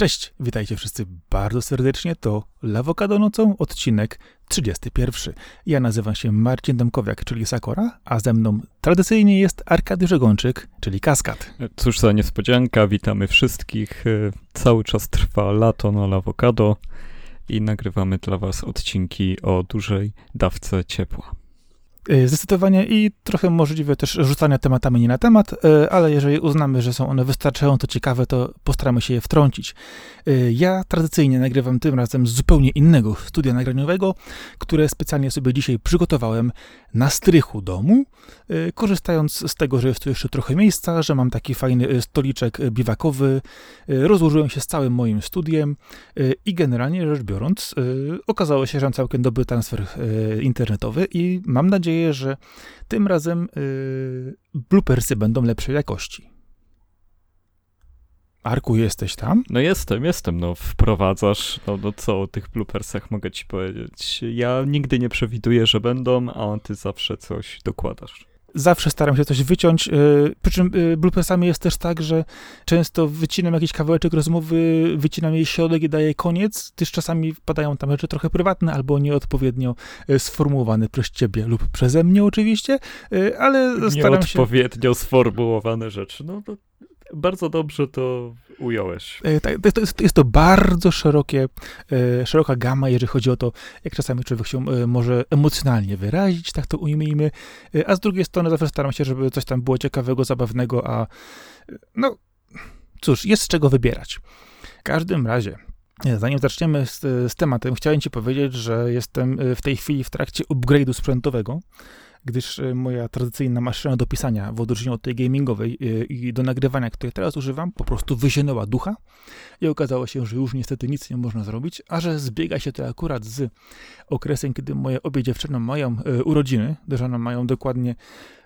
Cześć, witajcie wszyscy bardzo serdecznie. To Lawokado nocą, odcinek 31. Ja nazywam się Marcin Demkowiak, czyli Sakora, a ze mną tradycyjnie jest Arkadiusz Gończyk, czyli Kaskad. Cóż za niespodzianka, witamy wszystkich. E, cały czas trwa lato na Lawokado i nagrywamy dla was odcinki o dużej dawce ciepła. Y, zdecydowanie i trochę możliwe też rzucania tematami nie na temat, y, ale jeżeli uznamy, że są one wystarczająco ciekawe, to postaramy się je wtrącić. Y, ja tradycyjnie nagrywam tym razem z zupełnie innego studia nagraniowego, które specjalnie sobie dzisiaj przygotowałem na strychu domu, korzystając z tego, że jest tu jeszcze trochę miejsca, że mam taki fajny stoliczek biwakowy, rozłożyłem się z całym moim studiem i generalnie rzecz biorąc, okazało się, że mam całkiem dobry transfer internetowy i mam nadzieję, nadzieję, że tym razem yy, bloopersy będą lepszej jakości. Arku, jesteś tam? No jestem, jestem. No wprowadzasz, no, no co o tych bloopersach mogę ci powiedzieć. Ja nigdy nie przewiduję, że będą, a ty zawsze coś dokładasz. Zawsze staram się coś wyciąć, yy, przy czym yy, bloopersami jest też tak, że często wycinam jakiś kawałeczek rozmowy, wycinam jej środek i daję koniec, też czasami wpadają tam rzeczy trochę prywatne albo nieodpowiednio yy, sformułowane przez ciebie lub przeze mnie oczywiście, ale staram się... Nieodpowiednio sformułowane rzeczy, no to bardzo dobrze to ująłeś. E, tak, to jest, jest to bardzo szerokie, e, szeroka gama, jeżeli chodzi o to, jak czasami człowiek się e, może emocjonalnie wyrazić, tak to ujmijmy, a z drugiej strony zawsze staram się, żeby coś tam było ciekawego, zabawnego, a no cóż, jest z czego wybierać. W każdym razie, Zanim zaczniemy z, z, tematem, chciałem Ci powiedzieć, że jestem w tej chwili w trakcie upgrade'u sprzętowego gdyż e, moja tradycyjna maszyna do pisania, w odróżnieniu od tej gamingowej e, i do nagrywania, której teraz używam, po prostu wyzięła ducha i okazało się, że już niestety nic nie można zrobić, a że zbiega się to akurat z okresem, kiedy moje obie dziewczyny mają e, urodziny, one mają dokładnie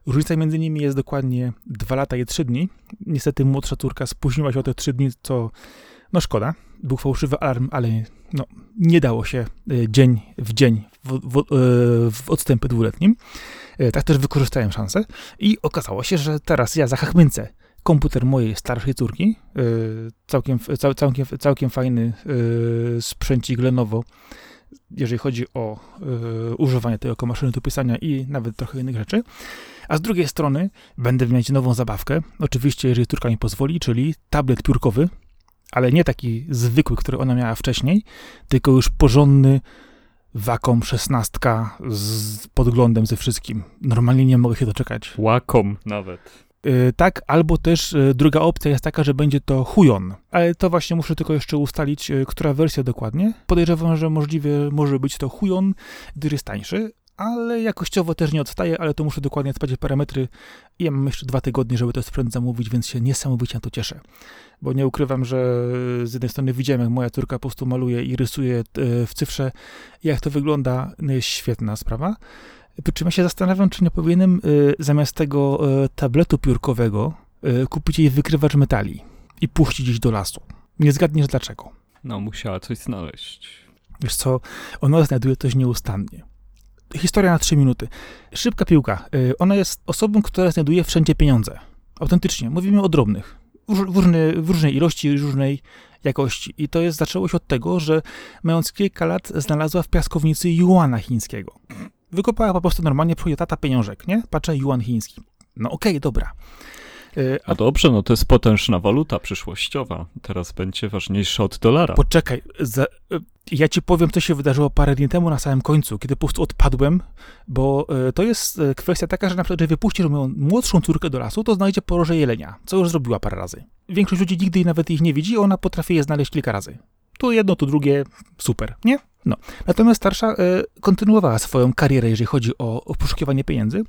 Różnica między nimi jest dokładnie 2 lata i 3 dni. Niestety młodsza córka spóźniła się o te 3 dni, co no szkoda. Był fałszywy alarm, ale no, nie dało się dzień w dzień w, w, w odstępie dwuletnim. E, tak też wykorzystałem szansę i okazało się, że teraz ja zachachmęcę komputer mojej starszej córki, e, całkiem, całkiem, całkiem fajny e, sprzęcik Lenovo, jeżeli chodzi o używanie tej jako maszyny do pisania i nawet trochę innych rzeczy. A z drugiej strony będę mieć nową zabawkę, oczywiście jeżeli córka mi pozwoli, czyli tablet piórkowy, ale nie taki zwykły, który ona miała wcześniej, tylko już porządny, Wacom 16 z podglądem ze wszystkim. Normalnie nie mogę się doczekać. Wacom nawet. Yy, tak, albo też yy, druga opcja jest taka, że będzie to Huion. Ale to właśnie muszę tylko jeszcze ustalić, yy, która wersja dokładnie. Podejrzewam, że możliwie może być to Huion, gdyż jest tańszy, ale jakościowo też nie odstaje, ale to muszę dokładnie sprawdzić parametry i ja mam jeszcze dwa tygodnie, żeby to sprzęt zamówić, więc się niesamowicie na to cieszę. Bo nie ukrywam, że z jednej strony widziałem, jak moja córka po prostu maluje i rysuje e, w cyfrze, jak to wygląda, no jest świetna sprawa. Przy czym ja się zastanawiam, czy nie powinienem e, zamiast tego e, tabletu piórkowego kupić jej wykrywacz metali i puścić gdzieś do lasu. Nie zgadniesz dlaczego. No, musiała coś znaleźć. Wiesz co, ona znajduje coś nieustannie historia na 3 minuty. Szybka piłka. Y, ona jest osobą, która znajduje wszędzie pieniądze. Autentycznie. Mówimy o drobnych. W, różne, w różnej ilości, różnej jakości. I to jest, zaczęło się od tego, że mając kilka lat znalazła w piaskownicy juana chińskiego. Wykopała po prostu normalnie, przychodzi tata pieniążek, nie? Patrzę, juan chiński. No okej, okay, dobra. Y, a dobrze, no to jest potężna waluta przyszłościowa. Teraz będzie ważniejsza od dolara. Poczekaj, za, y, ja ci powiem, co się wydarzyło parę dni temu na samym końcu, kiedy po prostu odpadłem, bo y, to jest kwestia taka, że na przykład, że wypuścisz moją młodszą córkę do lasu, to znajdzie poroże jelenia, co już zrobiła parę razy. Większość ludzi nigdy nawet ich nie widzi, ona potrafi je znaleźć kilka razy. Tu jedno, tu drugie, super, nie? No. Natomiast starsza e, kontynuowała swoją karierę, jeżeli chodzi o, o poszukiwanie pieniędzy.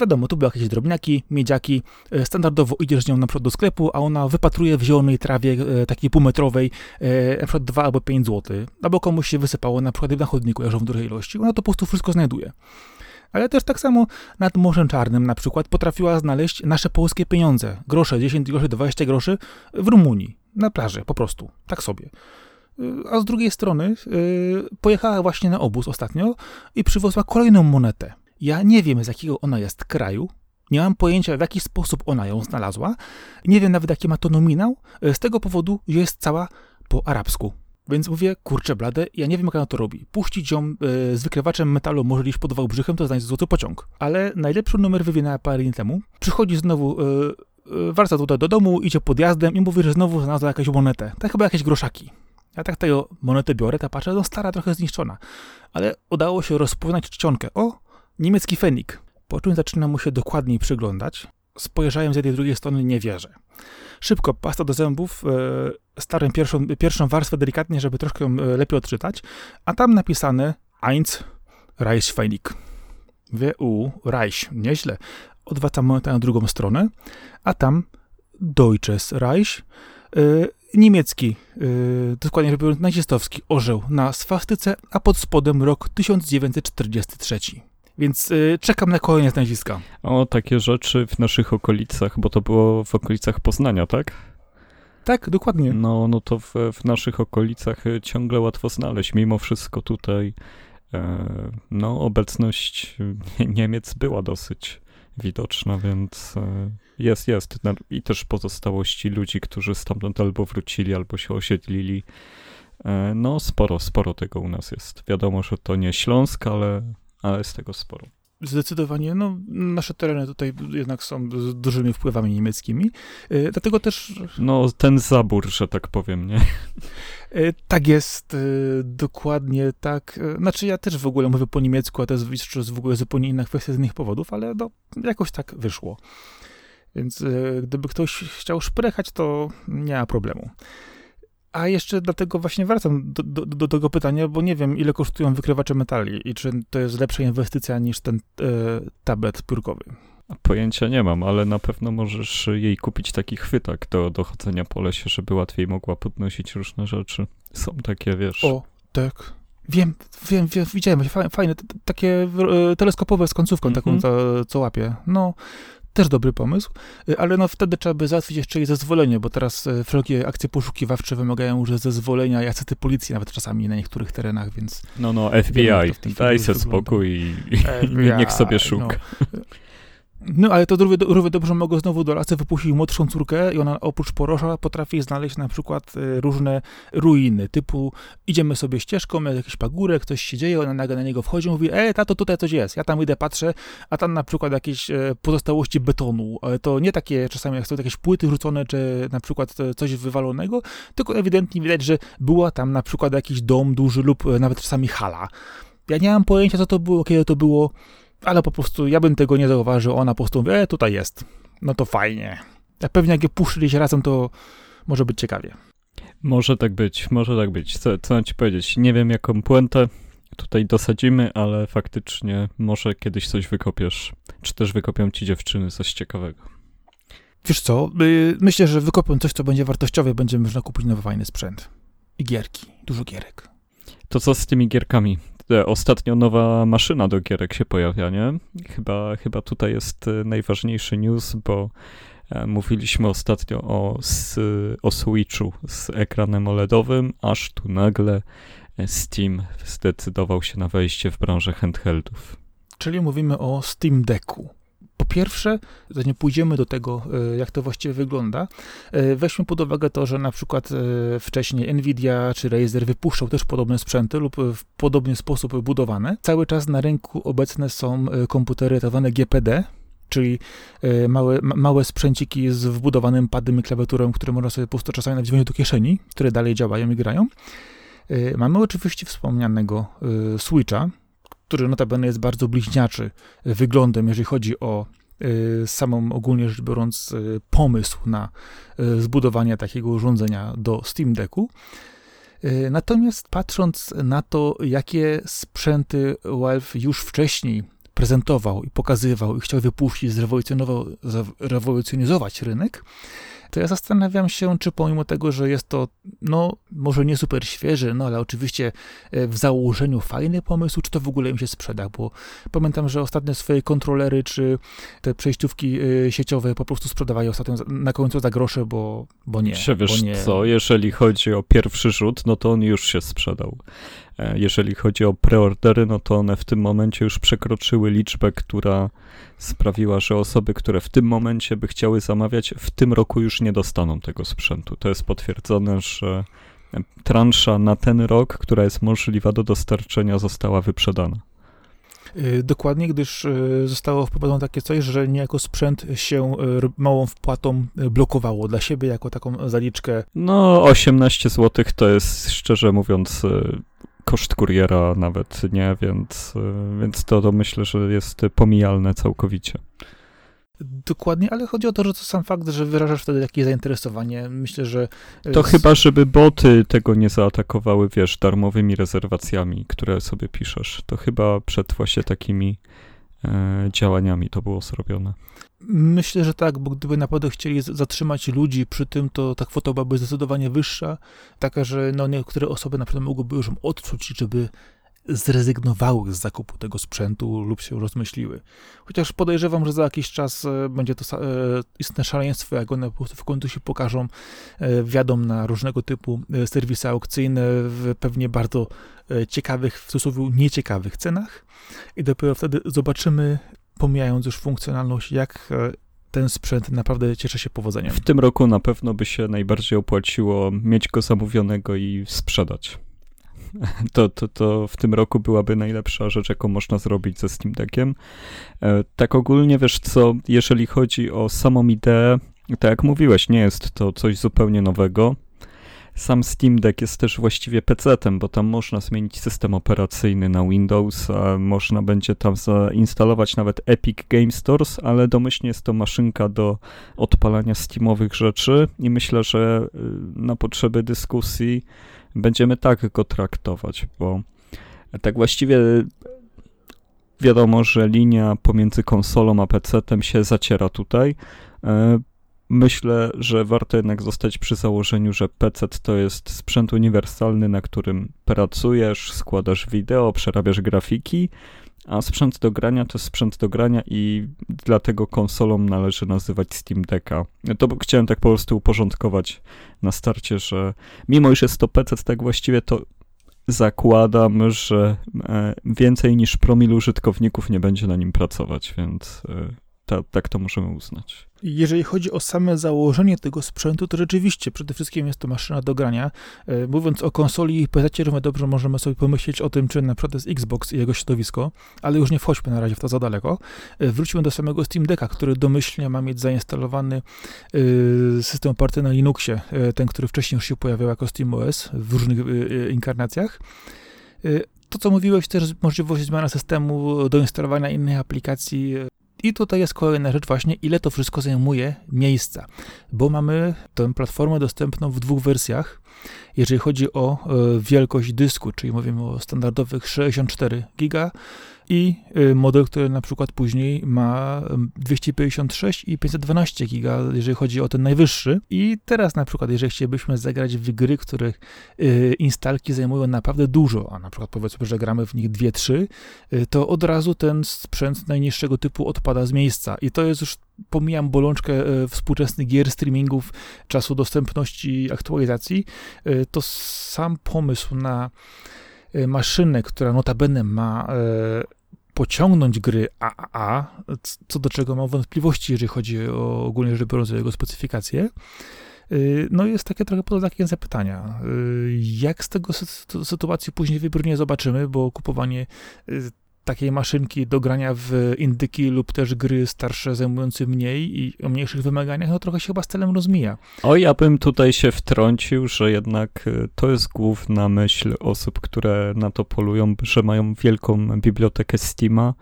Wiadomo, tu były jakieś drobniaki, miedziaki. E, standardowo idziesz z nią na przykład do sklepu, a ona wypatruje w zielonej trawie e, takiej półmetrowej e, na przykład 2 albo 5 zł. Albo komuś się wysypało na przykład na chodniku, leżą w dużej ilości. Ona to po prostu wszystko znajduje. Ale też tak samo nad Morzem Czarnym na przykład potrafiła znaleźć nasze polskie pieniądze. Grosze, 10 groszy, 20 groszy w Rumunii. Na plaży, po prostu. Tak sobie a z drugiej strony yy, pojechała właśnie na obóz ostatnio i przywiozła kolejną monetę. Ja nie wiem, z jakiego ona jest kraju, nie mam pojęcia, w jaki sposób ona ją znalazła, nie wiem nawet, jaki ma to nominał, z tego powodu, że jest cała po arabsku. Więc mówię, kurczę blade, ja nie wiem jak ona to robi. Puścić ją y, z wykrywaczem metalu może gdzieś pod Wałbrzychem, to znajdzie złoty pociąg. Ale najlepszy numer wywinęła parę dni temu. Przychodzi znowu, y, y, wraca tutaj do domu, idzie podjazdem i mówi, że znowu znalazła jakąś monetę. Tak chyba jakieś groszaki. Ja tak tego monetę biorę, ta patrzę, no stara, trochę zniszczona. Ale udało się rozpoznać czcionkę. O, niemiecki fenik. Po czym zaczyna mu się dokładniej przyglądać. Spojrzałem z jednej drugiej strony, nie wierzę. Szybko, pasta do zębów, starym pierwszą, pierwszą warstwę delikatnie, żeby troszkę ją e, lepiej odczytać, a tam napisane Eins Reichsfeinig. Wie, u, Reich, nieźle. Odwracam monetę na drugą stronę, a tam Deutsches Reich, e, niemiecki, dokładnie rzecz biorąc nazistowski orzeł na swastyce, a pod spodem rok 1943. Więc y, czekam na kolejne nazwiska. O, takie rzeczy w naszych okolicach, bo to było w okolicach Poznania, tak? Tak, dokładnie. No, no to w, w naszych okolicach y, ciągle łatwo znaleźć. Mimo wszystko tutaj e, no, obecność Niemiec była dosyć widoczna, więc e, jest, jest. I też pozostałości ludzi, którzy stamtąd albo wrócili, albo się osiedlili. E, no, sporo, sporo tego u nas jest. Wiadomo, że to nie Śląsk, ale ale jest tego sporo. Zdecydowanie, no, nasze tereny tutaj jednak są z dużymi wpływami niemieckimi, yy, dlatego też... No, ten zabór, że tak powiem, nie? Yy, tak jest, dokładnie tak. Znaczy, ja też w ogóle mówię po niemiecku, a to jest w ogóle zupełnie inna kwestia z innych powodów, ale no, jakoś tak wyszło. Więc gdyby ktoś chciał szprechać, to nie ma problemu. A jeszcze dlatego właśnie wracam do, do, do, tego pytania, bo nie wiem, ile kosztują wykrywacze metali i czy to jest lepsza inwestycja niż ten e, tablet piórkowy. Pojęcia nie mam, ale na pewno możesz jej kupić taki chwytak do, do chodzenia po lesie, żeby łatwiej mogła podnosić różne rzeczy. Są takie, wiesz. O, tak. Wiem, wiem, wiem widziałem, fajne, takie e, teleskopowe z końcówką mm -hmm. taką, co, co łapie. No, też dobry pomysł, y, ale no wtedy trzeba by załatwić jeszcze jej zezwolenie, bo teraz y, wszelkie akcje poszukiwawcze wymagają już zezwolenia jacyty policji, nawet czasami na niektórych terenach, więc... No, no, FBI, daj sobie spokój i FBI, niech sobie szuka. No. No, ale to równie, równie dobrze mogą znowu do lasy wypuścić młodszą córkę i ona oprócz porosza potrafi znaleźć na przykład y, różne ruiny, typu idziemy sobie ścieżką, jest jakiś pagórek, coś się dzieje, ona nagle na niego wchodzi i mówi, ej, tato, tutaj coś jest. Ja tam idę, patrzę, a tam na przykład jakieś e, pozostałości betonu. Ale to nie takie czasami, jak są jakieś płyty rzucone, czy na przykład e, coś wywalonego, tylko ewidentnie widać, że była tam na przykład jakiś dom duży lub e, nawet czasami hala. Ja nie mam pojęcia, co to było, kiedy to było, ale po prostu ja bym tego nie zauważył, ona po prostu mówi, e, tutaj jest. No to fajnie. A pewnie jak je puszczyliście razem, to może być ciekawie. Może tak być, może tak być. Co, co mam ci powiedzieć? Nie wiem, jaką puentę tutaj dosadzimy, ale faktycznie może kiedyś coś wykopiesz. Czy też wykopią ci dziewczyny coś ciekawego. Wiesz co, y, myślę, że wykopią coś, co będzie wartościowe, będzie można kupić nowy fajny sprzęt. I gierki, dużo gierek. To co z tymi gierkami? E, ostatnio nowa maszyna do gierek się pojawia, nie? Chyba, chyba tutaj jest e, najważniejszy news, bo e, mówiliśmy ostatnio o, o Switchu z ekranem OLEDowym, aż tu nagle Steam zdecydował się na wejście w branżę handheldów. Czyli mówimy o Steam Decku. Po pierwsze, zanim pójdziemy do tego, e, jak to właściwie wygląda, e, weźmy pod uwagę to, że na przykład e, wcześniej Nvidia czy Razer wypuszczał też podobne sprzęty lub w podobny sposób budowane. Cały czas na rynku obecne są komputery tak zwane GPD, czyli małe, małe sprzęciki z wbudowanym padem i klawiaturą, które można sobie po prostu czasami nawet do kieszeni, które dalej działają i grają. Mamy oczywiście wspomnianego Switcha, który notabene jest bardzo bliźniaczy wyglądem, jeżeli chodzi o y, samą ogólnie rzecz biorąc y, pomysł na y, zbudowanie takiego urządzenia do Steam Decku. Natomiast patrząc na to, jakie sprzęty Valve już wcześniej prezentował i pokazywał i chciał wypuścić, zrewolucjonizować rynek, to ja zastanawiam się, czy pomimo tego, że jest to, no, może nie super świeży, no, ale oczywiście e, w założeniu fajny pomysł, czy to w ogóle im się sprzeda, bo pamiętam, że ostatnie swoje kontrolery, czy te przejściówki e, sieciowe po prostu sprzedawają ostatnio na końcu za grosze, bo, bo nie. Wiesz nie. co, jeżeli chodzi o pierwszy rzut, no to on już się sprzedał. E, jeżeli chodzi o preordery, no to one w tym momencie już przekroczyły liczbę, która sprawiła, że osoby, które w tym momencie by chciały zamawiać, w tym roku już nie dostaną tego sprzętu. To jest potwierdzone, że transza na ten rok, która jest możliwa do dostarczenia, została wyprzedana. Y, dokładnie, gdyż zostało wprowadzone takie coś, że niejako sprzęt się małą wpłatą blokowało dla siebie jako taką zaliczkę. No, 18 zł to jest szczerze mówiąc koszt kuriera nawet nie, więc, więc to, to myślę, że jest pomijalne całkowicie. Dokładnie, ale chodzi o to, że to sam fakt, że wyrażasz wtedy jakieś zainteresowanie. Myślę, że. To z... chyba, żeby boty tego nie zaatakowały, wiesz, darmowymi rezerwacjami, które sobie piszesz. To chyba przed właśnie takimi działaniami to było zrobione. Myślę, że tak, bo gdyby naprawdę chcieli zatrzymać ludzi przy tym, to ta kwota byłaby zdecydowanie wyższa, taka, że no niektóre osoby na przykład mogłyby już odczuć, żeby zrezygnowały z zakupu tego sprzętu lub się rozmyśliły. Chociaż podejrzewam, że za jakiś czas e, będzie to e, istne szaleństwo, jak one w końcu się pokażą, e, wiadą na różnego typu serwisy aukcyjne w pewnie bardzo ciekawych, w cudzysłowie nieciekawych cenach i dopiero wtedy zobaczymy, pomijając już funkcjonalność, jak ten sprzęt naprawdę cieszy się powodzeniem. W tym roku na pewno by się najbardziej opłaciło mieć go zamówionego i sprzedać. to, to, to w tym roku byłaby najlepsza rzecz, jaką można zrobić ze Steam Deckiem. E, tak ogólnie, wiesz co, jeżeli chodzi o samą ideę, tak jak mówiłeś, nie jest to coś zupełnie nowego. Sam Steam Deck jest też właściwie PC-tem, bo tam można zmienić system operacyjny na Windows, można będzie tam zainstalować nawet Epic Game Stores, ale domyślnie jest to maszynka do odpalania Steamowych rzeczy i myślę, że y, na potrzeby dyskusji będziemy tak go traktować, bo tak właściwie wiadomo, że linia pomiędzy konsolą a PC-tem się zaciera tutaj. Myślę, że warto jednak zostać przy założeniu, że PC to jest sprzęt uniwersalny, na którym pracujesz, składasz wideo, przerabiasz grafiki, a sprzęt do grania to sprzęt do grania i dlatego konsolą należy nazywać Steam Decka. To chciałem tak po prostu uporządkować na starcie, że mimo iż jest to PC, tak właściwie to zakładam, że e, więcej niż promil użytkowników nie będzie na nim pracować, więc e, ta, tak to możemy uznać. Jeżeli chodzi o same założenie tego sprzętu, to rzeczywiście przede wszystkim jest to maszyna do grania. E, mówiąc o konsoli i PC, dobrze możemy sobie pomyśleć o tym, czy na przykład jest Xbox i jego środowisko, ale już nie wchodźmy na razie w to za daleko. E, wróćmy do samego Steam Decka, który domyślnie ma mieć zainstalowany e, system oparty na Linuxie, ten, który wcześniej już się pojawiał jako SteamOS w różnych inkarnacjach to, co mówiłeś, też możliwość zmiany systemu do instalowania innych aplikacji i tutaj jest kolejna rzecz właśnie, ile to wszystko zajmuje miejsca, bo mamy tę platformę dostępną w dwóch wersjach. Jeżeli chodzi o e, wielkość dysku, czyli mówimy o standardowych 64 giga i y, model, który na przykład później ma 256 i 512 giga, jeżeli chodzi o ten najwyższy. I teraz na przykład, jeżeli chcielibyśmy zagrać w gry, których y, instalki zajmują naprawdę dużo, a na przykład powiedzmy, że gramy w nich 2-3, y, to od razu ten sprzęt najniższego typu odpada z miejsca. I to jest już pomijam bolączkę współczesnych gier, streamingów, czasu dostępności, aktualizacji, to sam pomysł na maszynę, która notabene ma pociągnąć gry AAA, co do czego mam wątpliwości, jeżeli chodzi o ogólnie rzecz biorąc jego specyfikację. Y, no jest takie trochę pod znakiem zapytania. Y, jak z tego sytuacji później wybrnie zobaczymy, bo kupowanie y, takiej maszynki do grania w indyki lub też gry starsze zajmujące mniej i o mniejszych wymaganiach, no trochę się chyba z celem rozmija. O, ja bym tutaj się wtrącił, że jednak y, to jest główna myśl osób, które na to polują, że mają wielką bibliotekę Steama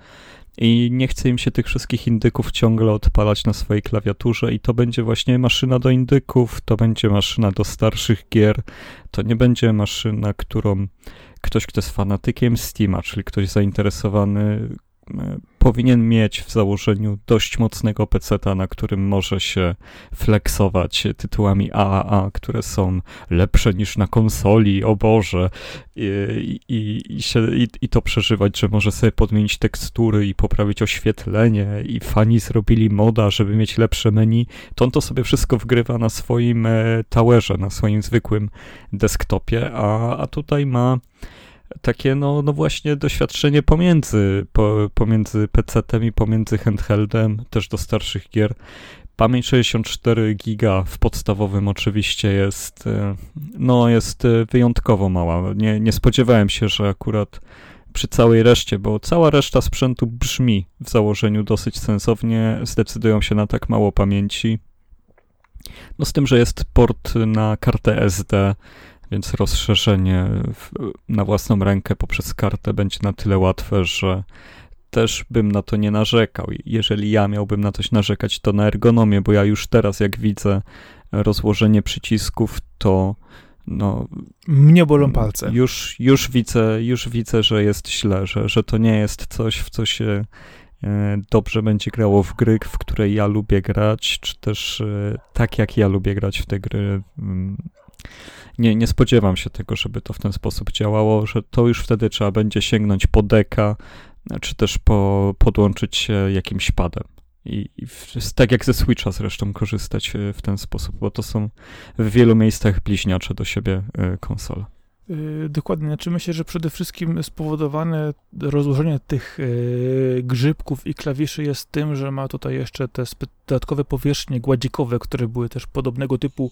i nie chce im się tych wszystkich indyków ciągle odpalać na swojej klawiaturze i to będzie właśnie maszyna do indyków, to będzie maszyna do starszych gier, to nie będzie maszyna, którą ktoś, kto jest fanatykiem Steama, czyli ktoś zainteresowany powinien mieć w założeniu dość mocnego peceta, na którym może się flexować tytułami AAA, które są lepsze niż na konsoli, o Boże, i, i, i, się, i, i to przeżywać, że może sobie podmienić tekstury i poprawić oświetlenie i fani zrobili moda, żeby mieć lepsze menu, to on to sobie wszystko wgrywa na swoim e, towerze, na swoim zwykłym desktopie, a, a tutaj ma takie, no, no właśnie doświadczenie pomiędzy, po, pomiędzy PC-tem i pomiędzy handheldem, też do starszych gier. Pamięć 64 giga w podstawowym oczywiście jest, e, no jest e, wyjątkowo mała. Nie, nie spodziewałem się, że akurat przy całej reszcie, bo cała reszta sprzętu brzmi w założeniu dosyć sensownie, zdecydują się na tak mało pamięci. No z tym, że jest port na kartę SD, więc rozszerzenie w, na własną rękę poprzez kartę będzie na tyle łatwe, że też bym na to nie narzekał. Jeżeli ja miałbym na coś narzekać, to na ergonomię, bo ja już teraz, jak widzę rozłożenie przycisków, to no, Mnie bolą palce. Już, już, widzę, już widzę, że jest źle, że, że to nie jest coś, w co się e, dobrze będzie grało w gry, w które ja lubię grać, czy też e, tak jak ja lubię grać w te gry. Nie, nie spodziewam się tego, żeby to w ten sposób działało, że to już wtedy trzeba będzie sięgnąć po deka, czy też po, podłączyć się jakimś padem. I, tak jak ze Switcha zresztą korzystać e, w ten sposób, bo to są w wielu miejscach bliźniacze do siebie e, konsole. Yy, dokładnie, znaczy myślę, że przede wszystkim spowodowane rozłożenie tych grzybków i klawiszy jest tym, że ma tutaj jeszcze te dodatkowe powierzchnie gładzikowe, które były też podobnego typu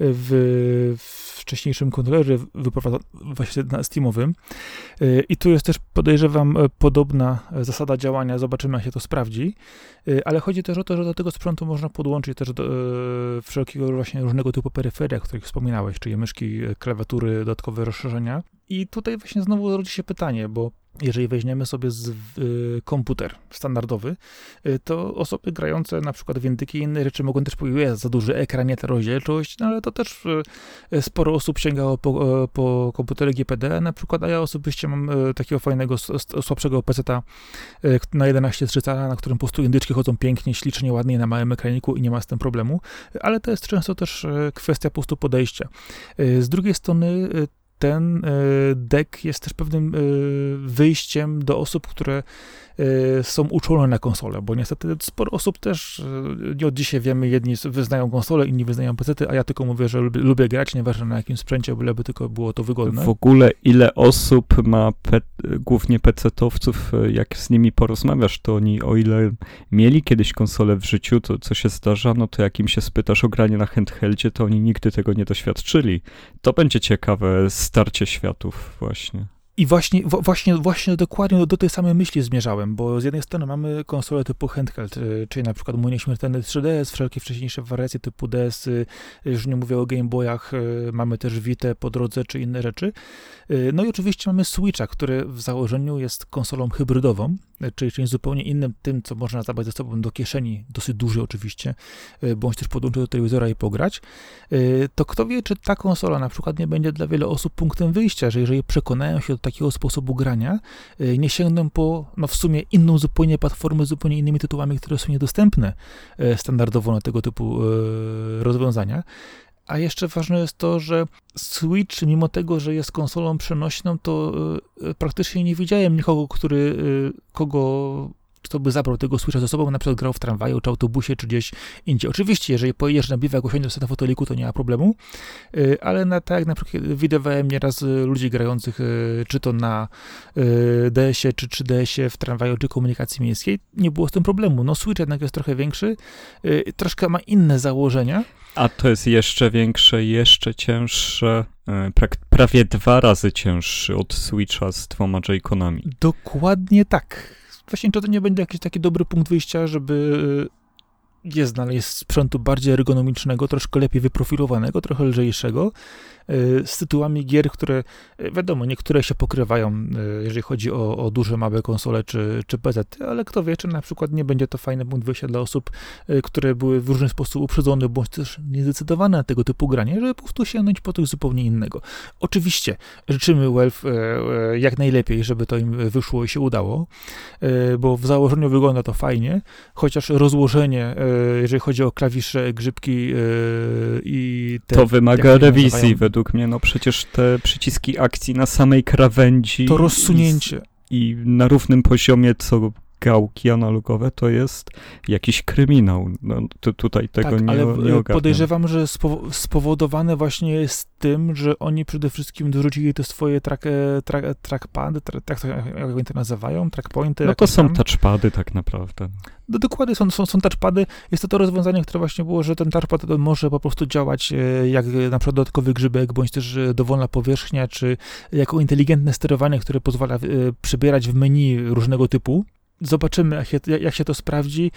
w, w wcześniejszym kontrolerze właśnie na Steamowym. Y, I tu jest też, podejrzewam, e, podobna e, zasada działania. Zobaczymy, jak się to sprawdzi. Y, ale chodzi też o to, że do tego sprzętu można podłączyć też do, e, wszelkiego właśnie różnego typu peryferia, o których wspominałeś, czyli myszki, klawiatury, dodatkowe rozszerzenia. I tutaj właśnie znowu rodzi się pytanie, bo jeżeli weźmiemy sobie z, y, komputer standardowy, y, to osoby grające na przykład w indyki i inne rzeczy mogą też powiedzieć, za duży ekran, nie ta rozdzielczość, no ale to też y, sporo osób sięgało po, y, po komputery GPD na przykład, a ja osobiście mam y, takiego fajnego, słabszego PC-ta y, na 11.3 cala, na którym po prostu indyczki chodzą pięknie, ślicznie, ładnie na małym ekraniku i nie ma z tym problemu, ale to jest często też kwestia po prostu podejścia. Z drugiej strony ten e, deck jest też pewnym e, wyjściem do osób, które Y, są uczulone na konsolę, bo niestety sporo osób też, y, nie od dzisiaj wiemy, jedni wyznają konsolę, inni wyznają PC, a ja tylko mówię, że lubię, lubię grać, nieważne na jakim sprzęcie, byleby tylko było to wygodne. W ogóle ile osób ma pe głównie PC-towców, y, jak z nimi porozmawiasz, to oni o ile mieli kiedyś konsolę w życiu, to co się zdarza, no to jak im się spytasz o granie na handheldzie, to oni nigdy tego nie doświadczyli. To będzie ciekawe starcie światów właśnie. I właśnie, właśnie, właśnie dokładnie do tej samej myśli zmierzałem, bo z jednej strony mamy konsole typu handheld, y, czyli na przykład mój nieśmiertelny 3DS, wszelkie wcześniejsze wariacje typu DS, y, już nie mówię o Game Boyach, y, mamy też Vita po drodze, czy inne rzeczy. No i oczywiście mamy Switcha, który w założeniu jest konsolą hybrydową, czyli czymś zupełnie innym tym, co można zabrać ze sobą do kieszeni, dosyć duży oczywiście, bądź też podłączyć do telewizora i pograć, to kto wie, czy ta konsola na przykład nie będzie dla wielu osób punktem wyjścia, że jeżeli przekonają się do takiego sposobu grania, y, nie sięgną po, no w sumie inną zupełnie platformę, zupełnie innymi tytułami, które są niedostępne y, standardowo na tego typu y, rozwiązania. A jeszcze ważne jest to, że Switch, mimo tego, że jest konsolą przenośną, to praktycznie nie widziałem nikogo, który, kogo kto by zabrał tego Switcha ze sobą, na przykład grał w tramwaju, czy autobusie, czy gdzieś indziej. Oczywiście, jeżeli pojedziesz na biwak, usiądziesz na foteliku, to nie ma problemu, y, ale na, tak jak na przykład widywałem nieraz y, ludzi grających y, czy to na DS-ie, czy 3DS-ie w tramwaju, czy komunikacji miejskiej, nie było z tym problemu. No Switch jednak jest trochę większy, troszkę ma inne założenia. A to jest jeszcze większe, jeszcze cięższe, prawie dwa razy cięższy od Switcha z dwoma J-Conami. Dokładnie tak właśnie to nie będzie jakiś taki dobry punkt wyjścia, żeby je znaleźć sprzętu bardziej ergonomicznego, troszkę lepiej wyprofilowanego, trochę lżejszego, Y, z tytułami gier, które y, wiadomo, niektóre się pokrywają, y, jeżeli chodzi o, o duże, małe konsole czy, czy PZ, ale kto wie, czy na przykład nie będzie to fajny punkt wyjścia dla osób, które były w różny sposób uprzedzone, bądź też niezdecydowane na tego typu granie, żeby po prostu sięgnąć po coś zupełnie innego. Oczywiście życzymy Welf jak najlepiej, żeby to im wyszło i się udało, bo w założeniu wygląda to fajnie, chociaż rozłożenie, jeżeli chodzi o klawisze, grzybki i te, To wymaga rewizji według według mnie, no przecież te przyciski akcji na samej krawędzi. To rozsunięcie. I, i na równym poziomie, co gałki analogowe to jest jakiś kryminał. No, tutaj tego tak, nie, ale nie ogarniam. podejrzewam, że spowo- spowodowane właśnie jest tym, że oni przede wszystkim dorzucili te swoje track, track, trackpady, track, jak, jak oni to nazywają, trackpointy. No to są touchpady tak naprawdę. No dokładnie, są, są, są touchpady. Jest to to rozwiązanie, które właśnie było, że ten touchpad może po prostu działać e, jak na przykład dodatkowy grzybek, bądź też e, dowolna powierzchnia, czy jako inteligentne sterowanie, które pozwala e, przybierać w menu różnego typu. Zobaczymy, jak się, jak się to sprawdzi.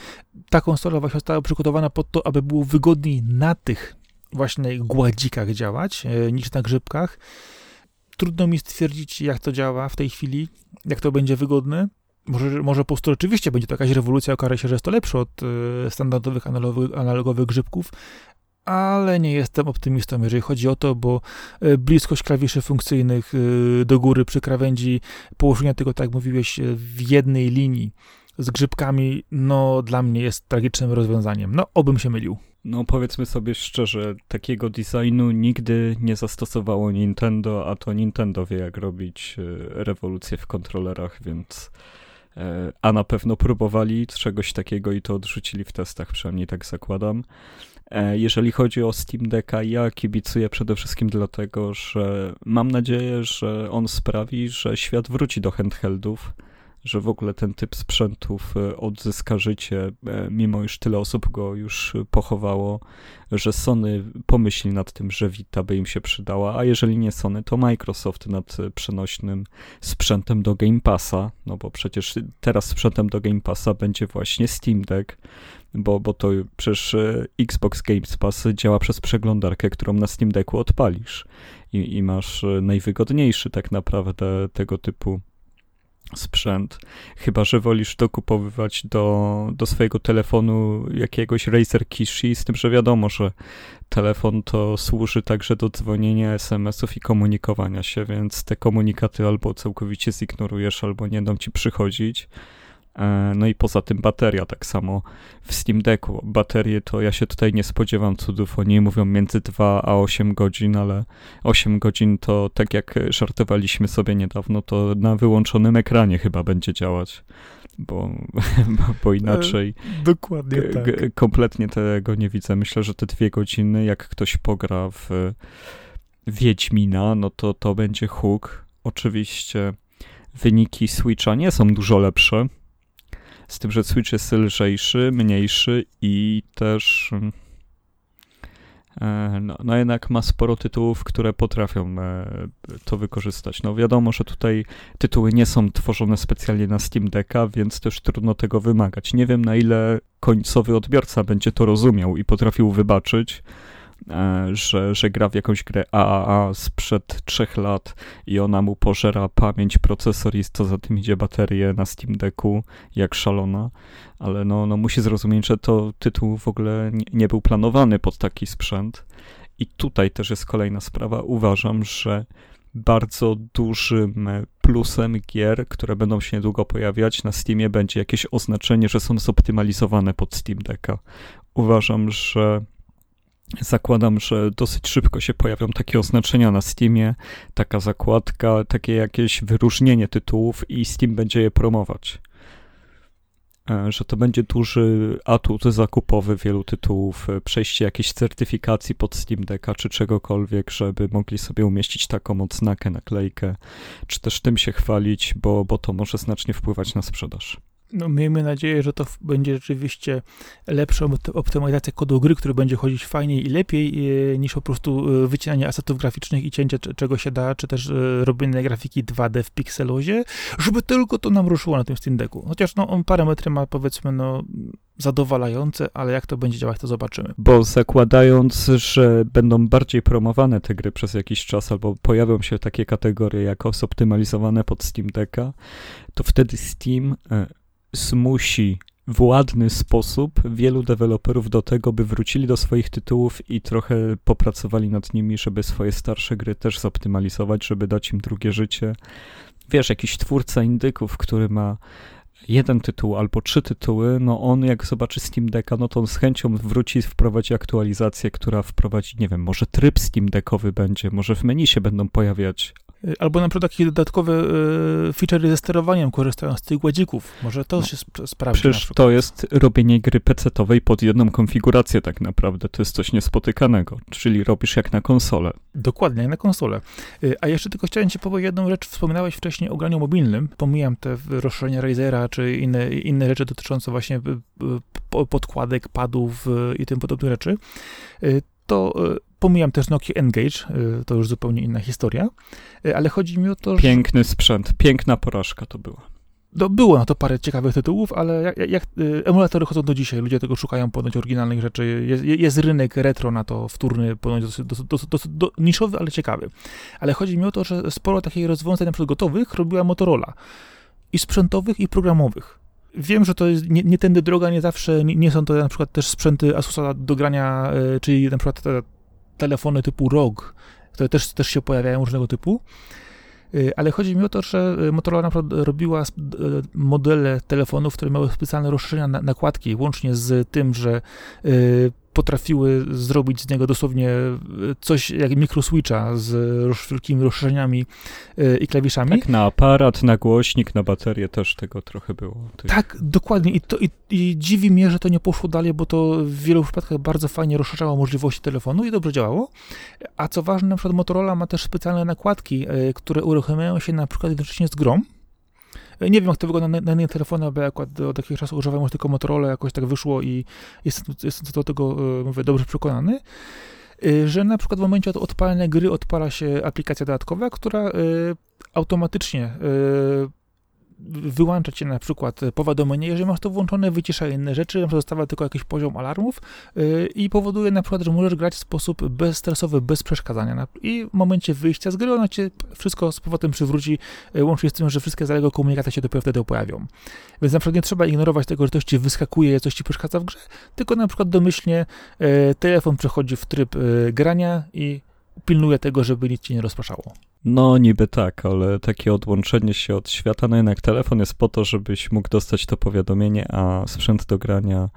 Ta konsola właśnie została przygotowana po to, aby było wygodniej na tych właśnie gładzikach działać, niż na grzybkach. Trudno mi stwierdzić, jak to działa w tej chwili, jak to będzie wygodne. Może, może po prostu rzeczywiście będzie to jakaś rewolucja, okaże się, że jest to lepsze od y, standardowych analogowych, analogowych grzybków, ale nie jestem optymistą, jeżeli chodzi o to, bo y, bliskość klawiszy funkcyjnych y, do góry przy krawędzi, położenia tego, tak jak mówiłeś, w jednej linii z grzybkami, no dla mnie jest tragicznym rozwiązaniem. No, obym się mylił. No powiedzmy sobie szczerze, takiego designu nigdy nie zastosowało Nintendo, a to Nintendo wie jak robić rewolucję w kontrolerach, więc E, a na pewno próbowali czegoś takiego i to odrzucili w testach, przynajmniej tak zakładam. E, jeżeli chodzi o Steam Decka, ja kibicuję przede wszystkim dlatego, że mam nadzieję, że on sprawi, że świat wróci do handheldów że w ogóle ten typ sprzętów e, odzyska życie, e, mimo iż tyle osób go już pochowało, że Sony pomyśli nad tym, że Vita by im się przydała, a jeżeli nie Sony, to Microsoft nad przenośnym sprzętem do Game Passa, no bo przecież teraz sprzętem do Game Passa będzie właśnie Steam Deck, bo, bo to przecież e, Xbox Game Pass działa przez przeglądarkę, którą na Steam Decku odpalisz i, i masz najwygodniejszy tak naprawdę tego typu sprzęt. Chyba, że wolisz dokupowywać do, do swojego telefonu jakiegoś Razer Kishi, z tym, że wiadomo, że telefon to służy także do dzwonienia, SMS-ów i komunikowania się, więc te komunikaty albo całkowicie zignorujesz, albo nie dam ci przychodzić. E, no i poza tym bateria, tak samo w Steam Decku. Baterie to ja się tutaj nie spodziewam cudów, oni mówią między 2 a 8 godzin, ale 8 godzin to tak jak żartowaliśmy sobie niedawno, to na wyłączonym ekranie chyba będzie działać. Bo, bo inaczej. E, dokładnie tak. Kompletnie tego nie widzę. Myślę, że te dwie godziny, jak ktoś pogra w Wiedźmina, no to to będzie hook. Oczywiście wyniki Switcha nie są dużo lepsze, z tym, że Switch jest lżejszy, mniejszy i też mm, e, no, no, jednak ma sporo tytułów, które potrafią e, to wykorzystać. No wiadomo, że tutaj tytuły nie są tworzone specjalnie na Steam Decka, więc też trudno tego wymagać. Nie wiem na ile końcowy odbiorca będzie to rozumiał i potrafił wybaczyć, że, że gra w jakąś grę AAA sprzed trzech lat i ona mu pożera pamięć, procesor i co za tym idzie baterię na Steam Decku jak szalona, ale no, no musi zrozumieć, że to tytuł w ogóle nie, nie był planowany pod taki sprzęt. I tutaj też jest kolejna sprawa. Uważam, że bardzo dużym plusem gier, które będą się niedługo pojawiać na Steamie, będzie jakieś oznaczenie, że są zoptymalizowane pod Steam Decka. Uważam, że Zakładam, że dosyć szybko się pojawią takie oznaczenia na Steamie, taka zakładka, takie jakieś wyróżnienie tytułów i Steam będzie je promować. E, że to będzie duży atut zakupowy wielu tytułów, e, przejście jakiejś certyfikacji pod Steam Decka czy czegokolwiek, żeby mogli sobie umieścić taką odznakę, naklejkę, czy też tym się chwalić, bo, bo to może znacznie wpływać na sprzedaż. No, miejmy nadzieję, że to będzie rzeczywiście lepsza optymalizacja kodu gry, który będzie chodzić fajniej i lepiej e, niż po prostu e, wycinanie asetów graficznych i cięcie czego się da, czy też e, robienie grafiki 2D w pikselozie, żeby tylko to nam ruszyło na tym Steam Decku. Chociaż no, on parametry ma powiedzmy no zadowalające, ale jak to będzie działać, to zobaczymy. Bo zakładając, że będą bardziej promowane te gry przez jakiś czas, albo pojawią się takie kategorie jako zoptymalizowane pod Steam Decka, to wtedy Steam zmusi w ładny sposób wielu deweloperów do tego, by wrócili do swoich tytułów i trochę popracowali nad nimi, żeby swoje starsze gry też zoptymalizować, żeby dać im drugie życie. Wiesz, jakiś twórca indyków, który ma jeden tytuł albo trzy tytuły, no on jak zobaczy Steam Decka, no to on z chęcią wróci, wprowadzi aktualizację, która wprowadzi, nie wiem, może tryb Steam Deckowy będzie, może w menu się będą pojawiać Albo na przykład takie dodatkowe y, feature'y ze sterowaniem, korzystając z tych gładzików. Może to No. się sp- sprawdzi. Przecież to jest robienie gry pecetowej pod jedną konfigurację tak naprawdę. To jest coś niespotykanego, czyli robisz jak na konsolę. Dokładnie, jak na konsolę. Y, A jeszcze tylko chciałem ci powiedzieć jedną rzecz. Wspominałeś wcześniej o graniu mobilnym. Pomijam te rozszerzenia Razera, czy inne, inne rzeczy dotyczące właśnie y, y, po- podkładek, padów y, i tym podobnych rzeczy. Y, To y, pomijam też Nokia Engage, y, to już zupełnie inna historia. Y, Ale chodzi mi o to, że... Piękny sprzęt, piękna porażka to była. No, było na to parę ciekawych tytułów, ale jak, jak y, emulatory chodzą do dzisiaj, ludzie tego szukają ponoć oryginalnych rzeczy. Jest, jest rynek retro na to wtórny, ponoć dosyć, dosyć, dosyć, dosyć do, niszowy, ale ciekawy. Ale chodzi mi o to, że sporo takich rozwiązań na przykład gotowych robiła Motorola. I sprzętowych, i programowych. Wiem, że to jest nie, nie tędy droga, nie zawsze, nie, nie są to na przykład też sprzęty Asusa do grania, czyli na przykład te telefony typu ROG, które też, też się pojawiają różnego typu. Y, Ale chodzi mi o to, że y, Motorola robiła y, modele telefonów, które miały specjalne rozszerzenia na nakładki, łącznie z tym, że potrafiły zrobić z niego dosłownie y, coś jak mikroswitcha z wielkimi rozszerzeniami y, i klawiszami. Tak, na aparat, na głośnik, na baterię też tego trochę było. Tych- Tak, dokładnie. I, to, i, I dziwi mnie, że to nie poszło dalej, bo to w wielu przypadkach bardzo fajnie rozszerzało możliwości telefonu i dobrze działało. A co ważne, na przykład Motorola ma też specjalne nakładki, e, które uruchamiają się na przykład jednocześnie z grą. Nie wiem, jak to wygląda na, na innych telefonach, bo ja akurat od jakiegoś czasu używam już tylko Motorola, jakoś tak wyszło i jestem, jestem co do tego, e, mówię, dobrze przekonany, e, że na przykład w momencie od odpalenia gry odpala się aplikacja dodatkowa, która e, automatycznie wyłącza cię na przykład powiadomienie, jeżeli masz to włączone, wycisza inne rzeczy, zostawia tylko jakiś poziom alarmów yy, i powoduje na przykład, że możesz grać w sposób bezstresowy, bez przeszkadzania. I w momencie wyjścia z gry ona cię wszystko z powrotem przywróci, yy, łącznie z tym, że wszystkie zaległe komunikaty się dopiero wtedy pojawią. Więc na przykład nie trzeba ignorować tego, że coś ci wyskakuje, coś ci przeszkadza w grze, tylko na przykład domyślnie yy, telefon przechodzi w tryb grania i pilnuje tego, żeby nic ci nie rozpraszało. No niby tak, ale takie odłączenie się od świata, no jednak telefon jest po to, żebyś mógł dostać to powiadomienie, a sprzęt do grania,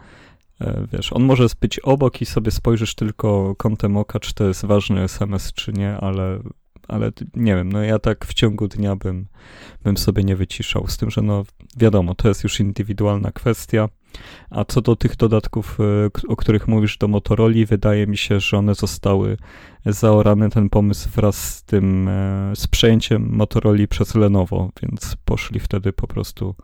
e, wiesz, on może być obok i sobie spojrzysz tylko kątem oka, czy to jest ważny SMS, czy nie, ale, ale nie wiem, no ja tak w ciągu dnia bym, bym sobie nie wyciszał, z tym, że no wiadomo, to jest już indywidualna kwestia, a co do tych dodatków, e, o których mówisz do Motorola, wydaje mi się, że one zostały zaorany ten pomysł wraz z tym, e, z przejęciem Motorola przez Lenovo, więc poszli wtedy po prostu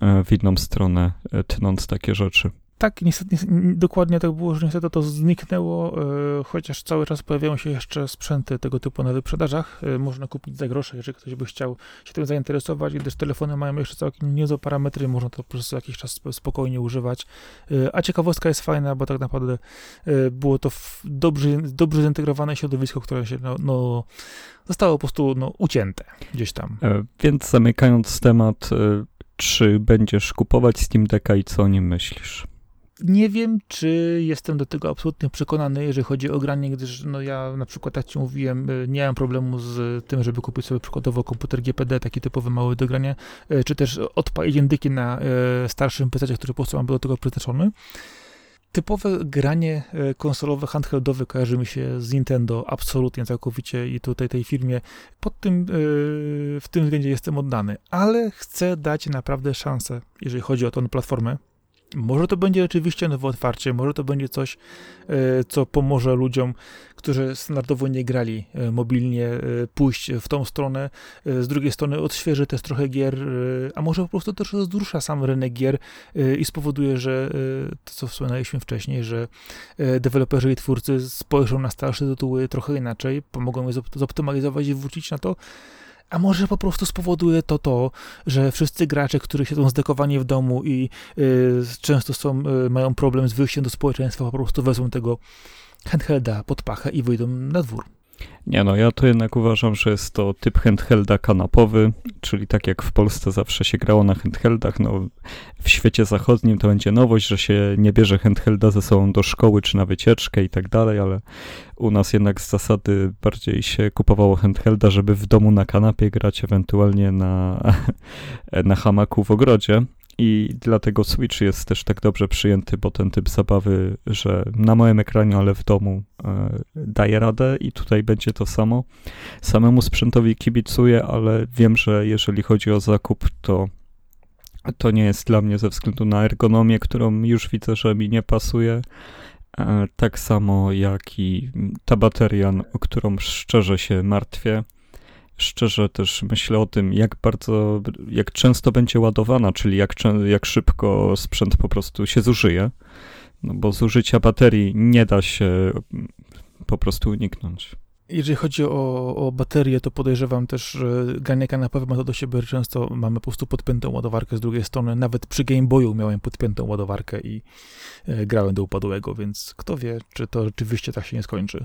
e, w inną stronę, tnąc takie rzeczy. Tak, niestety, dokładnie tak było, że niestety to zniknęło, e, chociaż cały czas pojawiają się jeszcze sprzęty tego typu na wyprzedażach. E, można kupić za grosze, jeżeli ktoś by chciał się tym zainteresować, gdyż telefony mają jeszcze całkiem niezłe parametry, można to przez jakiś czas sp- spokojnie używać. E, a ciekawostka jest fajna, bo tak naprawdę było to dobrze, dobrze zintegrowane środowisko, które się no, no, zostało po prostu no, ucięte gdzieś tam. Więc zamykając temat, czy będziesz kupować Steam Decka i co o nim myślisz? Nie wiem, czy jestem do tego absolutnie przekonany, jeżeli chodzi o granie, gdyż no ja na przykład, tak ci mówiłem, y, nie mam problemu z tym, żeby kupić sobie przykładowo komputer GPD, taki typowy mały do grania, y, czy też odpalić indyki na y, starszym PC, który po prostu mam do tego przeznaczony. Typowe granie konsolowe, handheldowe kojarzy mi się z Nintendo absolutnie, całkowicie i tutaj tej firmie pod tym, w tym względzie jestem oddany, ale chcę dać naprawdę szansę, jeżeli chodzi o tę platformę, może to będzie rzeczywiście nowe otwarcie, może to będzie coś, e, co pomoże ludziom, którzy standardowo nie grali e, mobilnie, e, pójść w tą stronę. Z drugiej strony odświeży też trochę gier, a może po prostu też rozrusza sam rynek gier i spowoduje, że to, co wspominaliśmy wcześniej, że deweloperzy i twórcy spojrzą na starsze tytuły trochę inaczej, pomogą je zop- zoptymalizować i wrócić na to. A może po prostu spowoduje to to, że wszyscy gracze, którzy siedzą zdekowani w domu i y, często są, y, mają problem z wyjściem do społeczeństwa, po prostu wezmą tego handhelda pod pachę i wyjdą na dwór. Nie no, ja to jednak uważam, że jest to typ handhelda kanapowy, czyli tak jak w Polsce zawsze się grało na handheldach, no w świecie zachodnim to będzie nowość, że się nie bierze handhelda ze sobą do szkoły czy na wycieczkę i tak dalej, ale u nas jednak z zasady bardziej się kupowało handhelda, żeby w domu na kanapie grać, ewentualnie na, na hamaku w ogrodzie. I dlatego Switch jest też tak dobrze przyjęty, bo ten typ zabawy, że na moim ekranie, ale w domu e, daje radę i tutaj będzie to samo. Samemu sprzętowi kibicuję, ale wiem, że jeżeli chodzi o zakup, to to nie jest dla mnie ze względu na ergonomię, którą już widzę, że mi nie pasuje. E, tak samo jak i ta bateria, o którą szczerze się martwię. Szczerze też myślę o tym, jak bardzo, jak często będzie ładowana, czyli jak, jak szybko sprzęt po prostu się zużyje. No bo zużycia baterii nie da się po prostu uniknąć. Jeżeli chodzi o, o baterię, to podejrzewam też, że granie kanapowe ma to do siebie, często mamy po prostu podpiętą ładowarkę z drugiej strony. Nawet przy Game Boyu miałem podpiętą ładowarkę i e, grałem do upadłego, więc kto wie, czy to rzeczywiście tak się nie skończy.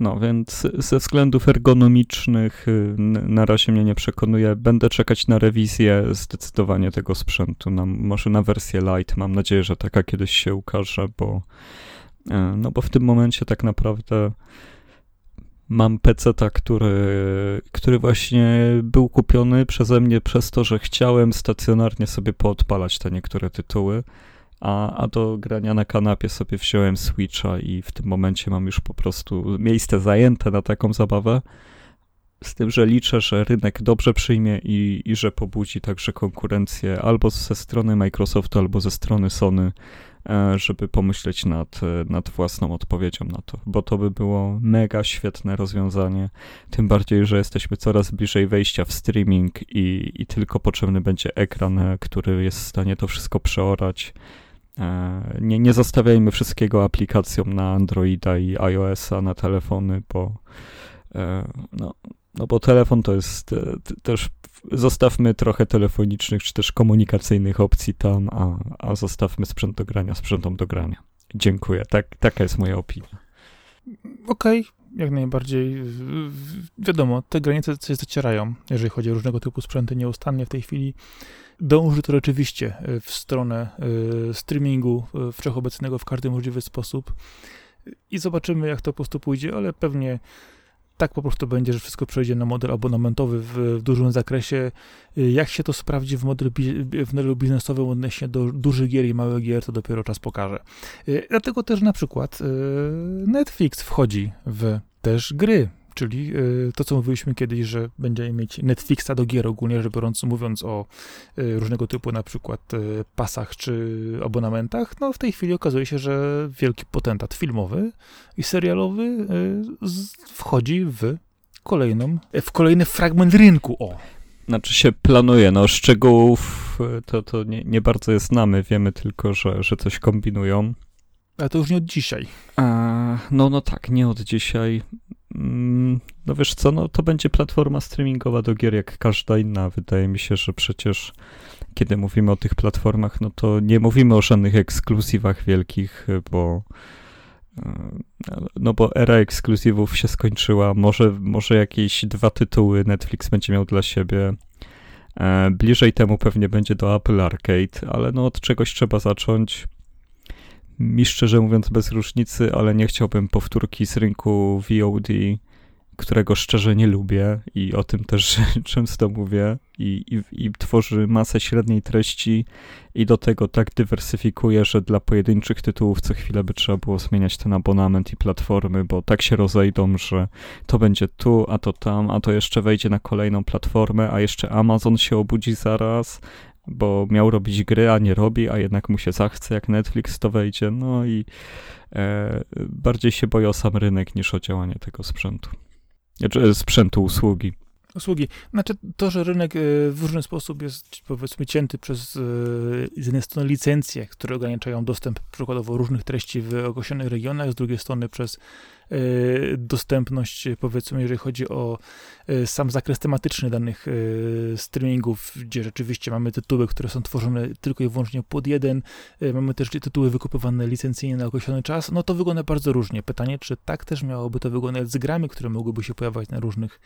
No więc ze względów ergonomicznych y, na razie mnie nie przekonuje. Będę czekać na rewizję zdecydowanie tego sprzętu, na, może na wersję light. Mam nadzieję, że taka kiedyś się ukaże, bo e, no bo w tym momencie tak naprawdę mam PC-ta, który, który właśnie był kupiony przeze mnie przez to, że chciałem stacjonarnie sobie poodpalać te niektóre tytuły, a, a do grania na kanapie sobie wziąłem Switcha i w tym momencie mam już po prostu miejsce zajęte na taką zabawę. Z tym, że liczę, że rynek dobrze przyjmie i, i że pobudzi także konkurencję albo ze strony Microsoftu, albo ze strony Sony E, żeby pomyśleć nad, nad własną odpowiedzią na to, bo to by było mega świetne rozwiązanie. Tym bardziej, że jesteśmy coraz bliżej wejścia w streaming i, i tylko potrzebny będzie ekran, który jest w stanie to wszystko przeorać. Nie, nie zostawiajmy wszystkiego aplikacjom na Androida i iOS-a na telefony, bo no, no bo telefon to jest też zostawmy trochę telefonicznych czy też komunikacyjnych opcji tam, a, a zostawmy sprzęt do grania sprzętom do grania. Dziękuję. Tak, taka jest moja opinia. Okej, okay, jak najbardziej. Wiadomo, te granice się zacierają, jeżeli chodzi o różnego typu sprzęty nieustannie w tej chwili. Dąży to rzeczywiście e, w stronę e, streamingu e, wszechobecnego w każdy możliwy sposób. I zobaczymy, jak to po prostu pójdzie, ale pewnie tak po prostu będzie, że wszystko przejdzie na model abonamentowy w, w dużym zakresie. Y, jak się to sprawdzi w modelu, w modelu biznesowym odnośnie do dużych gier i małych gier, to dopiero czas pokaże. Y, dlatego też na przykład y, Netflix wchodzi w też gry czyli y, to, co mówiliśmy kiedyś, że będziemy mieć Netflixa do gier ogólnie rzecz biorąc, mówiąc o y, różnego typu na przykład y, pasach czy abonamentach, no w tej chwili okazuje się, że wielki potentat filmowy i serialowy wchodzi w kolejną, w kolejny fragment rynku, o. Znaczy się planuje, no szczegółów to, to nie, nie bardzo je znamy, wiemy tylko, że, że coś kombinują. Ale to już nie od dzisiaj. A, no, no tak, nie od dzisiaj. Mm, no wiesz co, no to będzie platforma streamingowa do gier jak każda inna. Wydaje mi się, że przecież kiedy mówimy o tych platformach, no to nie mówimy o żadnych ekskluzywach wielkich, bo e, no bo era ekskluzywów się skończyła. Może, może jakieś dwa tytuły Netflix będzie miał dla siebie. E, bliżej temu pewnie będzie do Apple Arcade, ale no od czegoś trzeba zacząć mi szczerze mówiąc bez różnicy, ale nie chciałbym powtórki z rynku VOD, którego szczerze nie lubię i o tym też często mówię i, i, i tworzy masę średniej treści i do tego tak dywersyfikuje, że dla pojedynczych tytułów co chwilę by trzeba było zmieniać ten abonament i platformy, bo tak się rozejdą, że to będzie tu, a to tam, a to jeszcze wejdzie na kolejną platformę, a jeszcze Amazon się obudzi zaraz, bo miał robić gry, a nie robi, a jednak mu się zachce, jak Netflix to wejdzie. No i e, bardziej się boję o sam rynek niż o działanie tego sprzętu. Znaczy, sprzętu, usługi usługi. Znaczy to, że rynek e, w różny sposób jest powiedzmy cięty przez e, z jednej strony licencje, które ograniczają dostęp przykładowo różnych treści w określonych regionach, z drugiej strony przez e, dostępność, powiedzmy, jeżeli chodzi o sam zakres tematyczny danych streamingów, gdzie rzeczywiście mamy tytuły, które są tworzone tylko i wyłącznie pod jeden, mamy też tytuły wykupywane licencyjnie na określony czas, no to wygląda bardzo różnie. Pytanie, czy tak też miałoby to wyglądać z grami, które mogłyby się pojawiać na różnych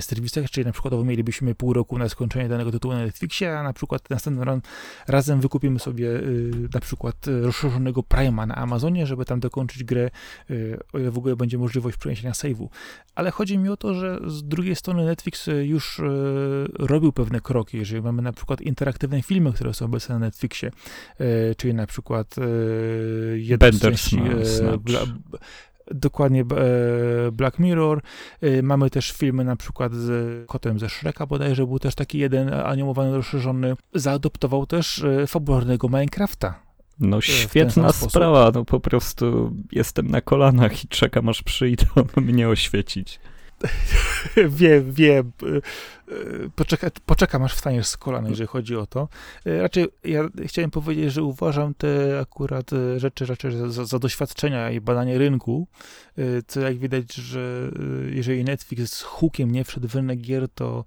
serwisach, czyli na przykład mielibyśmy pół roku na skończenie danego tytułu na Netflixie, a na przykład następnym razem wykupimy sobie y, na przykład rozszerzonego Prime'a na Amazonie, żeby tam dokończyć grę. Y, o ile w ogóle będzie możliwość przeniesienia save'u. Ale chodzi mi o to, że z drugiej strony Netflix już robił pewne kroki, jeżeli mamy na przykład interaktywne filmy, które są obecne na Netflixie, czyli na przykład jedna z części, dokładnie Black Mirror. Mamy też filmy na przykład z kotem ze Shreka bodajże, był też taki jeden animowany, rozszerzony. Zaadoptował też fabularnego Minecrafta no świetna sprawa, no po prostu jestem na kolanach i czekam aż przyjdą mnie oświecić. wiem, wiem. Poczeka, poczekam aż wstaniesz z kolana, jeżeli chodzi o to. Raczej ja chciałem powiedzieć, że uważam te akurat rzeczy raczej za, za doświadczenia i badanie rynku, co jak widać, że jeżeli Netflix z hukiem nie wszedł w rynek gier, to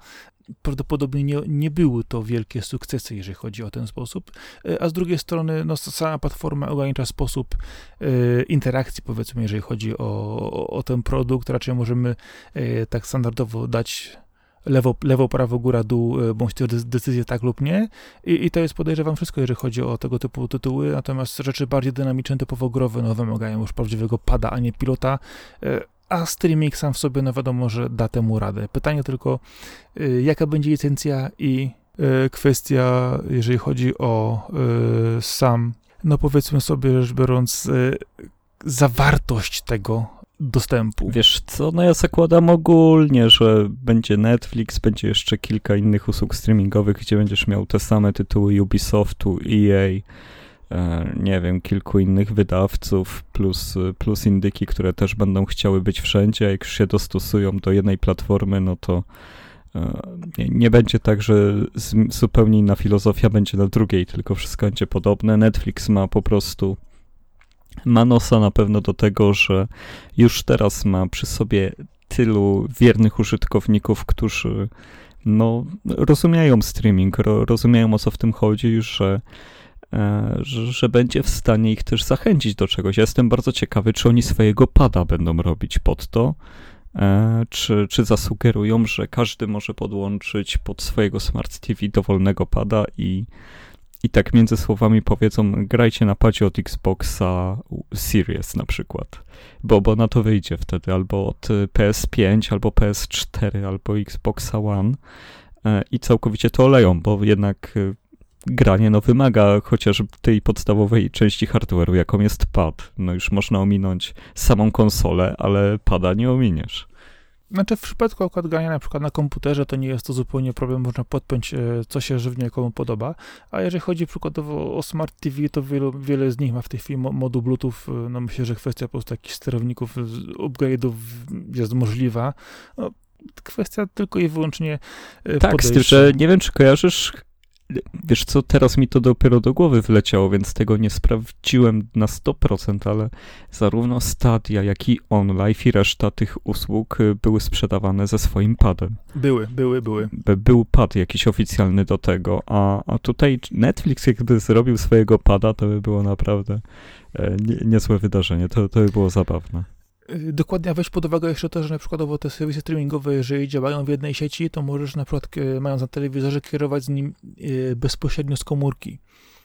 prawdopodobnie nie, nie były to wielkie sukcesy, jeżeli chodzi o ten sposób, e, a z drugiej strony no, sama platforma ogranicza sposób e, interakcji, powiedzmy, jeżeli chodzi o, o, o ten produkt, raczej możemy e, tak standardowo dać lewo, lewo, prawo, góra, dół, bądź też decyzję tak lub nie. I, I, to jest podejrzewam wszystko, jeżeli chodzi o tego typu tytuły, natomiast rzeczy bardziej dynamiczne, typowo growe, no wymagają już prawdziwego pada, a nie pilota a streaming sam w sobie, no wiadomo, że da temu radę. Pytanie tylko, y, jaka będzie licencja i y, kwestia, jeżeli chodzi o y, sam, no powiedzmy sobie rzecz biorąc, zawartość tego dostępu. Wiesz co, no ja zakładam ogólnie, że będzie Netflix, będzie jeszcze kilka innych usług streamingowych, gdzie będziesz miał te same tytuły Ubisoftu, EA, nie wiem, kilku innych wydawców, plus, plus indyki, które też będą chciały być wszędzie. Jak już się dostosują do jednej platformy, no to e, nie, nie będzie tak, że zupełnie inna filozofia będzie na drugiej, tylko wszystko będzie podobne. Netflix ma po prostu ma nosa na pewno do tego, że już teraz ma przy sobie tylu wiernych użytkowników, którzy no, rozumieją streaming, ro, rozumieją o co w tym chodzi, że E, że, że, będzie w stanie ich też zachęcić do czegoś. Ja jestem bardzo ciekawy, czy oni swojego pada będą robić pod to, e, czy, czy zasugerują, że każdy może podłączyć pod swojego Smart TV dowolnego pada i, i tak między słowami powiedzą, grajcie na padzie od Xboxa Series na przykład, bo, bo na to wyjdzie wtedy albo od PS5, albo PS4, albo Xboxa One e, i całkowicie to oleją, bo jednak granie no, wymaga chociaż tej podstawowej części hardware'u, jaką jest pad. No już można ominąć samą konsolę, ale pada nie ominiesz. Znaczy w przypadku akurat grania na przykład na komputerze to nie jest to zupełnie problem, można podpiąć e, co się żywnie komu podoba, a jeżeli chodzi przykładowo o Smart TV, to wielu, wiele z nich ma w tej chwili moduł Bluetooth, e, no myślę, że kwestia po prostu jakichś sterowników, upgrade'ów jest możliwa. No, kwestia tylko i wyłącznie e, Tak, z tym, że nie wiem, czy kojarzysz Wiesz co, teraz mi to dopiero do głowy wleciało, więc tego nie sprawdziłem na 100%, ale zarówno Stadia, jak i OnLive i reszta tych usług y, były sprzedawane ze swoim padem. Były, były, były. Był pad jakiś oficjalny do tego, a, a tutaj Netflix jakby zrobił swojego pada, to by było naprawdę e, nie, niezłe wydarzenie, to, to by było zabawne. Y, dokładnie, weź pod uwagę jeszcze to, że na przykładowo te serwisy streamingowe, jeżeli działają w jednej sieci, to możesz na przykład, mając na telewizorze, kierować z nim y, bezpośrednio z komórki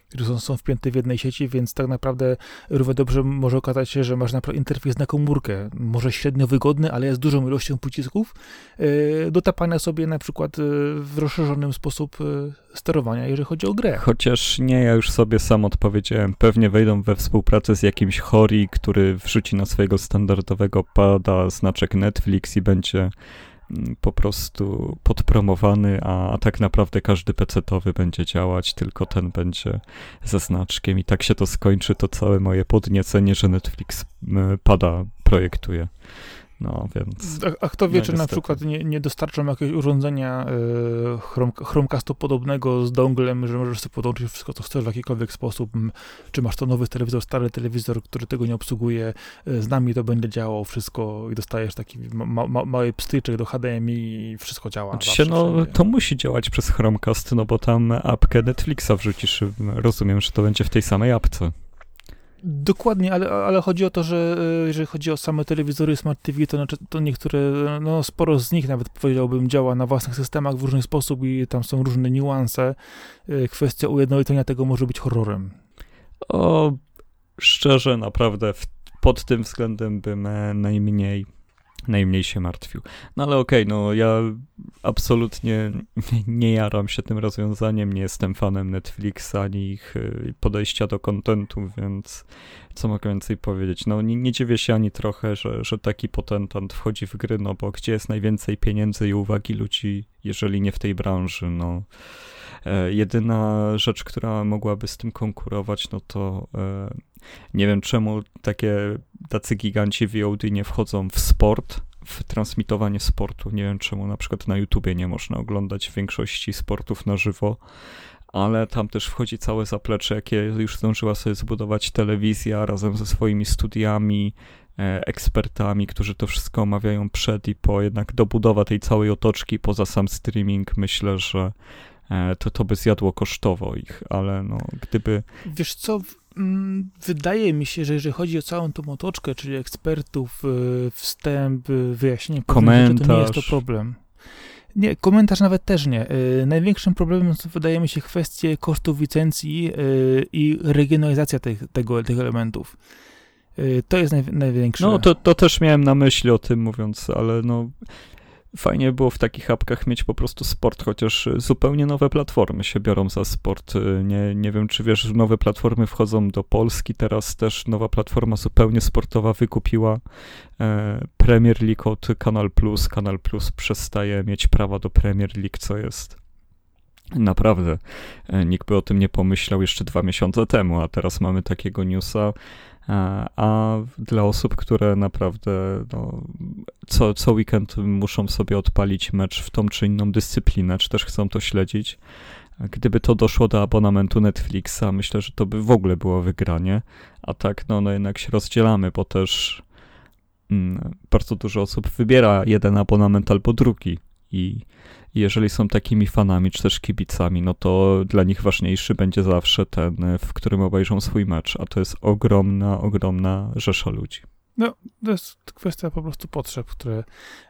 które są, wpięte w jednej sieci, więc tak naprawdę równie dobrze może okazać się, że masz na przykład interfejs na komórkę, może średnio wygodny, ale jest dużą ilością przycisków yy, do tapania sobie na przykład yy, w rozszerzonym sposób yy, sterowania, jeżeli chodzi o grę. Chociaż nie, ja już sobie sam odpowiedziałem, pewnie wejdą we współpracę z jakimś Hori, który wrzuci na swojego standardowego pada znaczek Netflix i będzie po prostu podpromowany, a, a tak naprawdę każdy PC-towy będzie działać, tylko ten będzie ze znaczkiem i tak się to skończy, to całe moje podniecenie, że Netflix pada projektuje. No, więc. A, a kto wie, no, czy niestety. na przykład nie, nie dostarczą jakiegoś urządzenia y, podobnego z donglem, że możesz sobie podłączyć wszystko, co chcesz w jakikolwiek sposób. Czy masz to nowy telewizor, stary telewizor, który tego nie obsługuje, y, z nami to będzie działało wszystko i dostajesz taki ma, ma, mały pstryczek do HDMI i wszystko działa. Znaczy się, no, to musi działać przez Chromecast, no bo tam apkę Netflixa wrzucisz. Rozumiem, że to będzie w tej samej apce. Dokładnie, ale, ale chodzi o to, że e, jeżeli chodzi o same telewizory Smart TV, to, znaczy, to niektóre, no sporo z nich nawet powiedziałbym działa na własnych systemach w różny sposób i tam są różne niuanse. E, kwestia ujednolicenia tego może być horrorem. O, szczerze, naprawdę w pod tym względem bym e, najmniej najmniej się martwił. No ale okej, okay, no ja absolutnie nie jaram się tym rozwiązaniem, nie jestem fanem Netflixa, ani ich y, podejścia do kontentu, więc co mogę więcej powiedzieć? No nie, nie dziwię się ani trochę, że, że taki potentant wchodzi w gry, no bo gdzie jest najwięcej pieniędzy i uwagi ludzi, jeżeli nie w tej branży, no e, jedyna rzecz, która mogłaby z tym konkurować, no to e, nie wiem czemu takie tacy giganci VOD nie wchodzą w sport, w transmitowanie sportu. Nie wiem czemu na przykład na YouTubie nie można oglądać większości sportów na żywo, ale tam też wchodzi całe zaplecze, jakie już zdążyła sobie zbudować telewizja razem ze swoimi studiami, e, ekspertami, którzy to wszystko omawiają przed i po. Jednak dobudowa tej całej otoczki poza sam streaming myślę, że e, to, to by zjadło kosztowo ich, ale no gdyby... Wiesz co, wydaje mi się, że jeżeli chodzi o całą tą otoczkę, czyli ekspertów, y, wstęp, y, wyjaśnienie, komentarz. to nie jest to problem. Nie, komentarz nawet też nie. Y, największym problemem są, wydaje mi się, kwestie kosztów licencji i regionalizacja tych, tego, tych elementów. To jest naj, największe. No, to, to też miałem na myśli o tym mówiąc, ale no, fajnie było w takich apkach mieć po prostu sport, chociaż zupełnie nowe platformy się biorą za sport. Nie, nie wiem, czy wiesz, nowe platformy wchodzą do Polski. Teraz też nowa platforma zupełnie sportowa wykupiła e, Premier League od Kanal Plus. Kanal Plus przestaje mieć prawa do Premier League, co jest Naprawdę, e, nikt by o tym nie pomyślał jeszcze dwa miesiące temu, a teraz mamy takiego newsa, a dla osób, które naprawdę no, co, co weekend muszą sobie odpalić mecz w tą czy inną dyscyplinę, czy też chcą to śledzić, gdyby to doszło do abonamentu Netflixa, myślę, że to by w ogóle było wygranie, a tak no, no jednak się rozdzielamy, bo też mm, bardzo dużo osób wybiera jeden abonament albo drugi i jeżeli są takimi fanami czy też kibicami, no to dla nich ważniejszy będzie zawsze ten, w którym obejrzą swój mecz, a to jest ogromna, ogromna rzesza ludzi. No, to jest kwestia po prostu potrzeb, które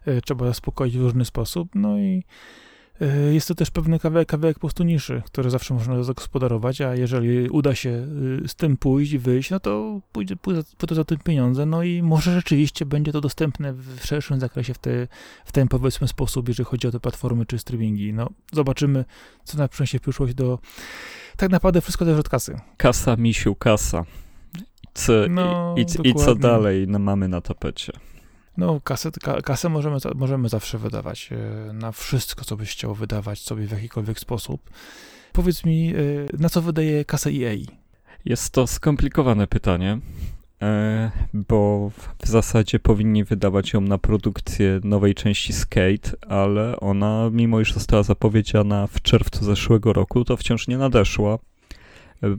e, trzeba zaspokoić w różny sposób, no i E, jest to też pewny kawałek, kawałek po prostu niszy, który zawsze można zagospodarować, a jeżeli uda się y, z tym pójść i wyjść, no to pójdzie, pójdzie, pójdzie za tym pieniądze, no i może rzeczywiście będzie to dostępne w szerszym zakresie w, te, w ten powiedzmy sposób, jeżeli chodzi o te platformy czy streamingi. No, zobaczymy, co na przyniesie przyszłość do... Tak naprawdę wszystko też od kasy. Kasa, misiu, kasa. Co, no, i, i, i, co dalej no, mamy na tapecie? No, kasę, kasę możemy, możemy zawsze wydawać e, na wszystko, co byś chciał wydawać sobie w jakikolwiek sposób. Powiedz mi, e, na co wydaje kasę EA? Jest to skomplikowane pytanie, e, bo w zasadzie powinni wydawać ją na produkcję nowej części Skate, ale ona, mimo iż została zapowiedziana w czerwcu zeszłego roku, to wciąż nie nadeszła.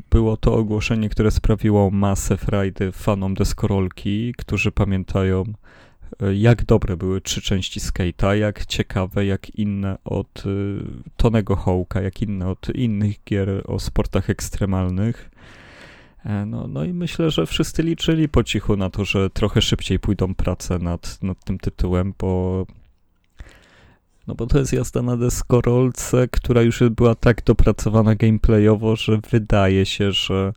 Było to ogłoszenie, które sprawiło masę frajdy fanom deskorolki, którzy pamiętają jak dobre były trzy części Skate'a, jak ciekawe, jak inne od y, Tonego Hołka, jak inne od innych gier o sportach ekstremalnych. E, no, no i myślę, że wszyscy liczyli po cichu na to, że trochę szybciej pójdą prace nad, nad tym tytułem, bo no bo to jest jazda na deskorolce, która już była tak dopracowana gameplayowo, że wydaje się, że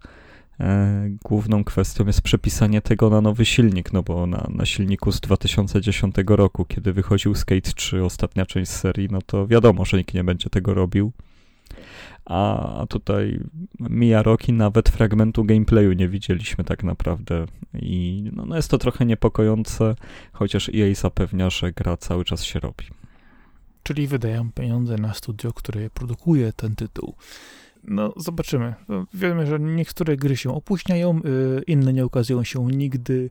główną kwestią jest przepisanie tego na nowy silnik, no bo na, na silniku z 2010 roku, kiedy wychodził Skate 3, ostatnia część serii, no to wiadomo, że nikt nie będzie tego robił. A tutaj mija rok i nawet fragmentu gameplayu nie widzieliśmy tak naprawdę. I no, no jest to trochę niepokojące, chociaż EA zapewnia, że gra cały czas się robi. Czyli wydają pieniądze na studio, które produkuje ten tytuł. No, zobaczymy. No, wiemy, że niektóre gry się opóźniają, y, inne nie ukazują się nigdy.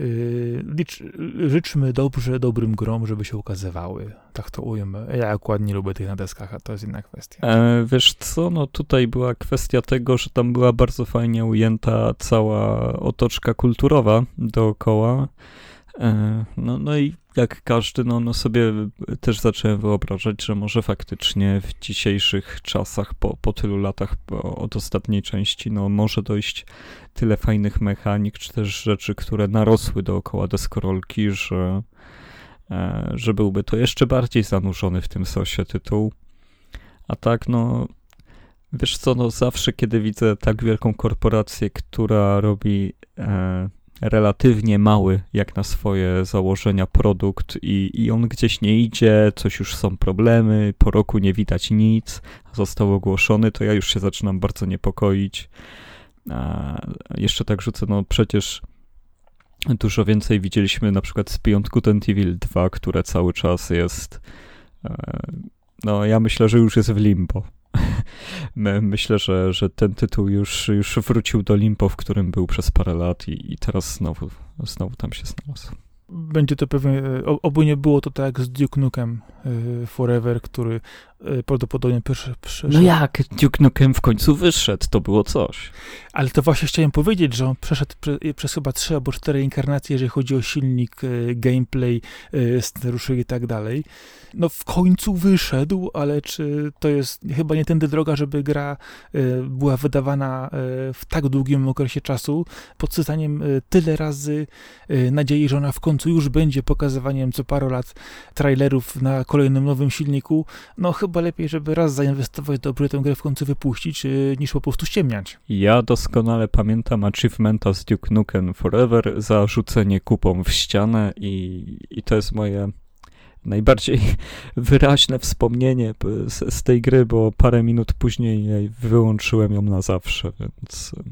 Y, licz, życzmy dobrze dobrym grom, żeby się ukazywały. Tak to ujmę. Ja akurat nie lubię tych na deskach, a to jest inna kwestia. E, wiesz co, no tutaj była kwestia tego, że tam była bardzo fajnie ujęta cała otoczka kulturowa dookoła. E, no, no i jak każdy, no, no sobie też zacząłem wyobrażać, że może faktycznie w dzisiejszych czasach, po, po tylu latach od ostatniej części, no może dojść tyle fajnych mechanik, czy też rzeczy, które narosły dookoła deskorolki, że, e, że byłby to jeszcze bardziej zanurzony w tym sosie tytuł. A tak, no, wiesz co, no zawsze kiedy widzę tak wielką korporację, która robi e, relatywnie mały, jak na swoje założenia, produkt i, i on gdzieś nie idzie, coś już są problemy, po roku nie widać nic, został ogłoszony, to ja już się zaczynam bardzo niepokoić. A jeszcze tak rzucę, no przecież dużo więcej widzieliśmy na przykład z Beyond Good Evil 2, które cały czas jest e, no ja myślę, że już jest w limbo. Myślę, że, że ten tytuł już, już wrócił do limbo, w którym był przez parę lat i, i teraz znowu, znowu tam się znalazł. Będzie to pewnie, e, oby nie było to tak z Duke Nukem e, Forever, który prawdopodobnie pierwszy przeszedł. No jak, Duke Nukem w końcu wyszedł, to było coś. Ale to właśnie chciałem powiedzieć, że on przeszedł prze, przez chyba trzy albo cztery inkarnacje, jeżeli chodzi o silnik, gameplay, scenariuszy i tak dalej. No w końcu wyszedł, ale czy to jest chyba nie tędy droga, żeby gra była wydawana w tak długim okresie czasu, pod cytaniem tyle razy nadziei, że ona w końcu już będzie pokazywaniem co parę lat trailerów na kolejnym nowym silniku, no chyba lepiej, żeby raz zainwestować dobrze tę grę w końcu wypuścić, y, niż po prostu ściemniać. Ja doskonale pamiętam achievementa z Duke Nukem Forever za rzucenie kupą w ścianę i, i to jest moje najbardziej wyraźne wspomnienie z, z, tej gry, bo parę minut później wyłączyłem ją na zawsze, więc y,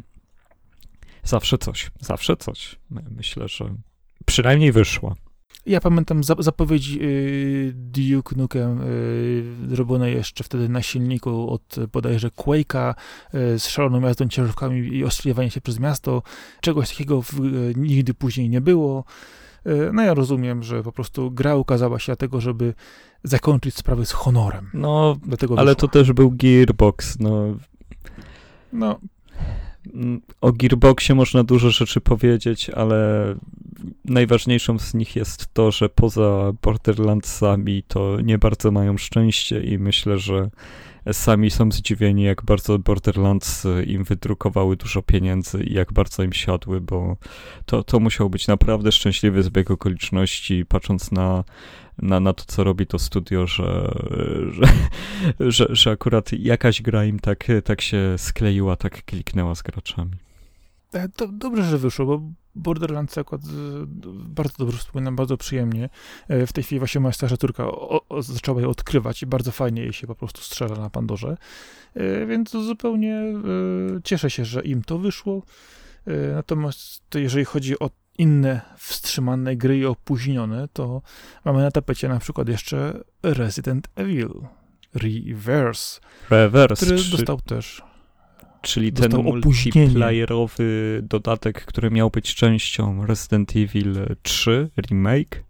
zawsze coś, zawsze coś. Myślę, że przynajmniej wyszła. Ja pamiętam zapowiedzi yy, Duke Nukem yy, robione jeszcze wtedy na silniku od bodajże Quake'a yy, z szaloną jazdą ciężarówkami i ostrzeliwaniem się przez miasto. Czegoś takiego w, nigdy później nie było. No ja rozumiem, że po prostu gra ukazała się dlatego, żeby zakończyć sprawę z honorem. No, Dlatego ale wyszła. to też był Gearbox, no. No, o Gearboxie można dużo rzeczy powiedzieć, ale najważniejszą z nich jest to, że poza Borderlandsami to nie bardzo mają szczęście i myślę, że sami są zdziwieni, jak bardzo Borderlands im wydrukowały dużo pieniędzy i jak bardzo im siadły, bo to, to musiał być naprawdę szczęśliwy zbieg okoliczności, patrząc na na, na to, co robi to studio, że, że, że, że akurat jakaś gra im tak, tak się skleiła, tak kliknęła z graczami. E, to dobrze, że wyszło, bo Borderlands akurat bardzo dobrze wspominam, bardzo przyjemnie. E, w tej chwili właśnie moja starsza córka zaczęła je odkrywać i bardzo fajnie jej się po prostu strzela na Pandorze. E, więc zupełnie cieszę się, że im to wyszło. Natomiast jeżeli chodzi o inne wstrzymane gry i opóźnione, to mamy na tapecie na przykład jeszcze Resident Evil Reverse, Reverse który czy, dostał też Czyli ten multiplayerowy dodatek, który miał być częścią Resident Evil 3 remake.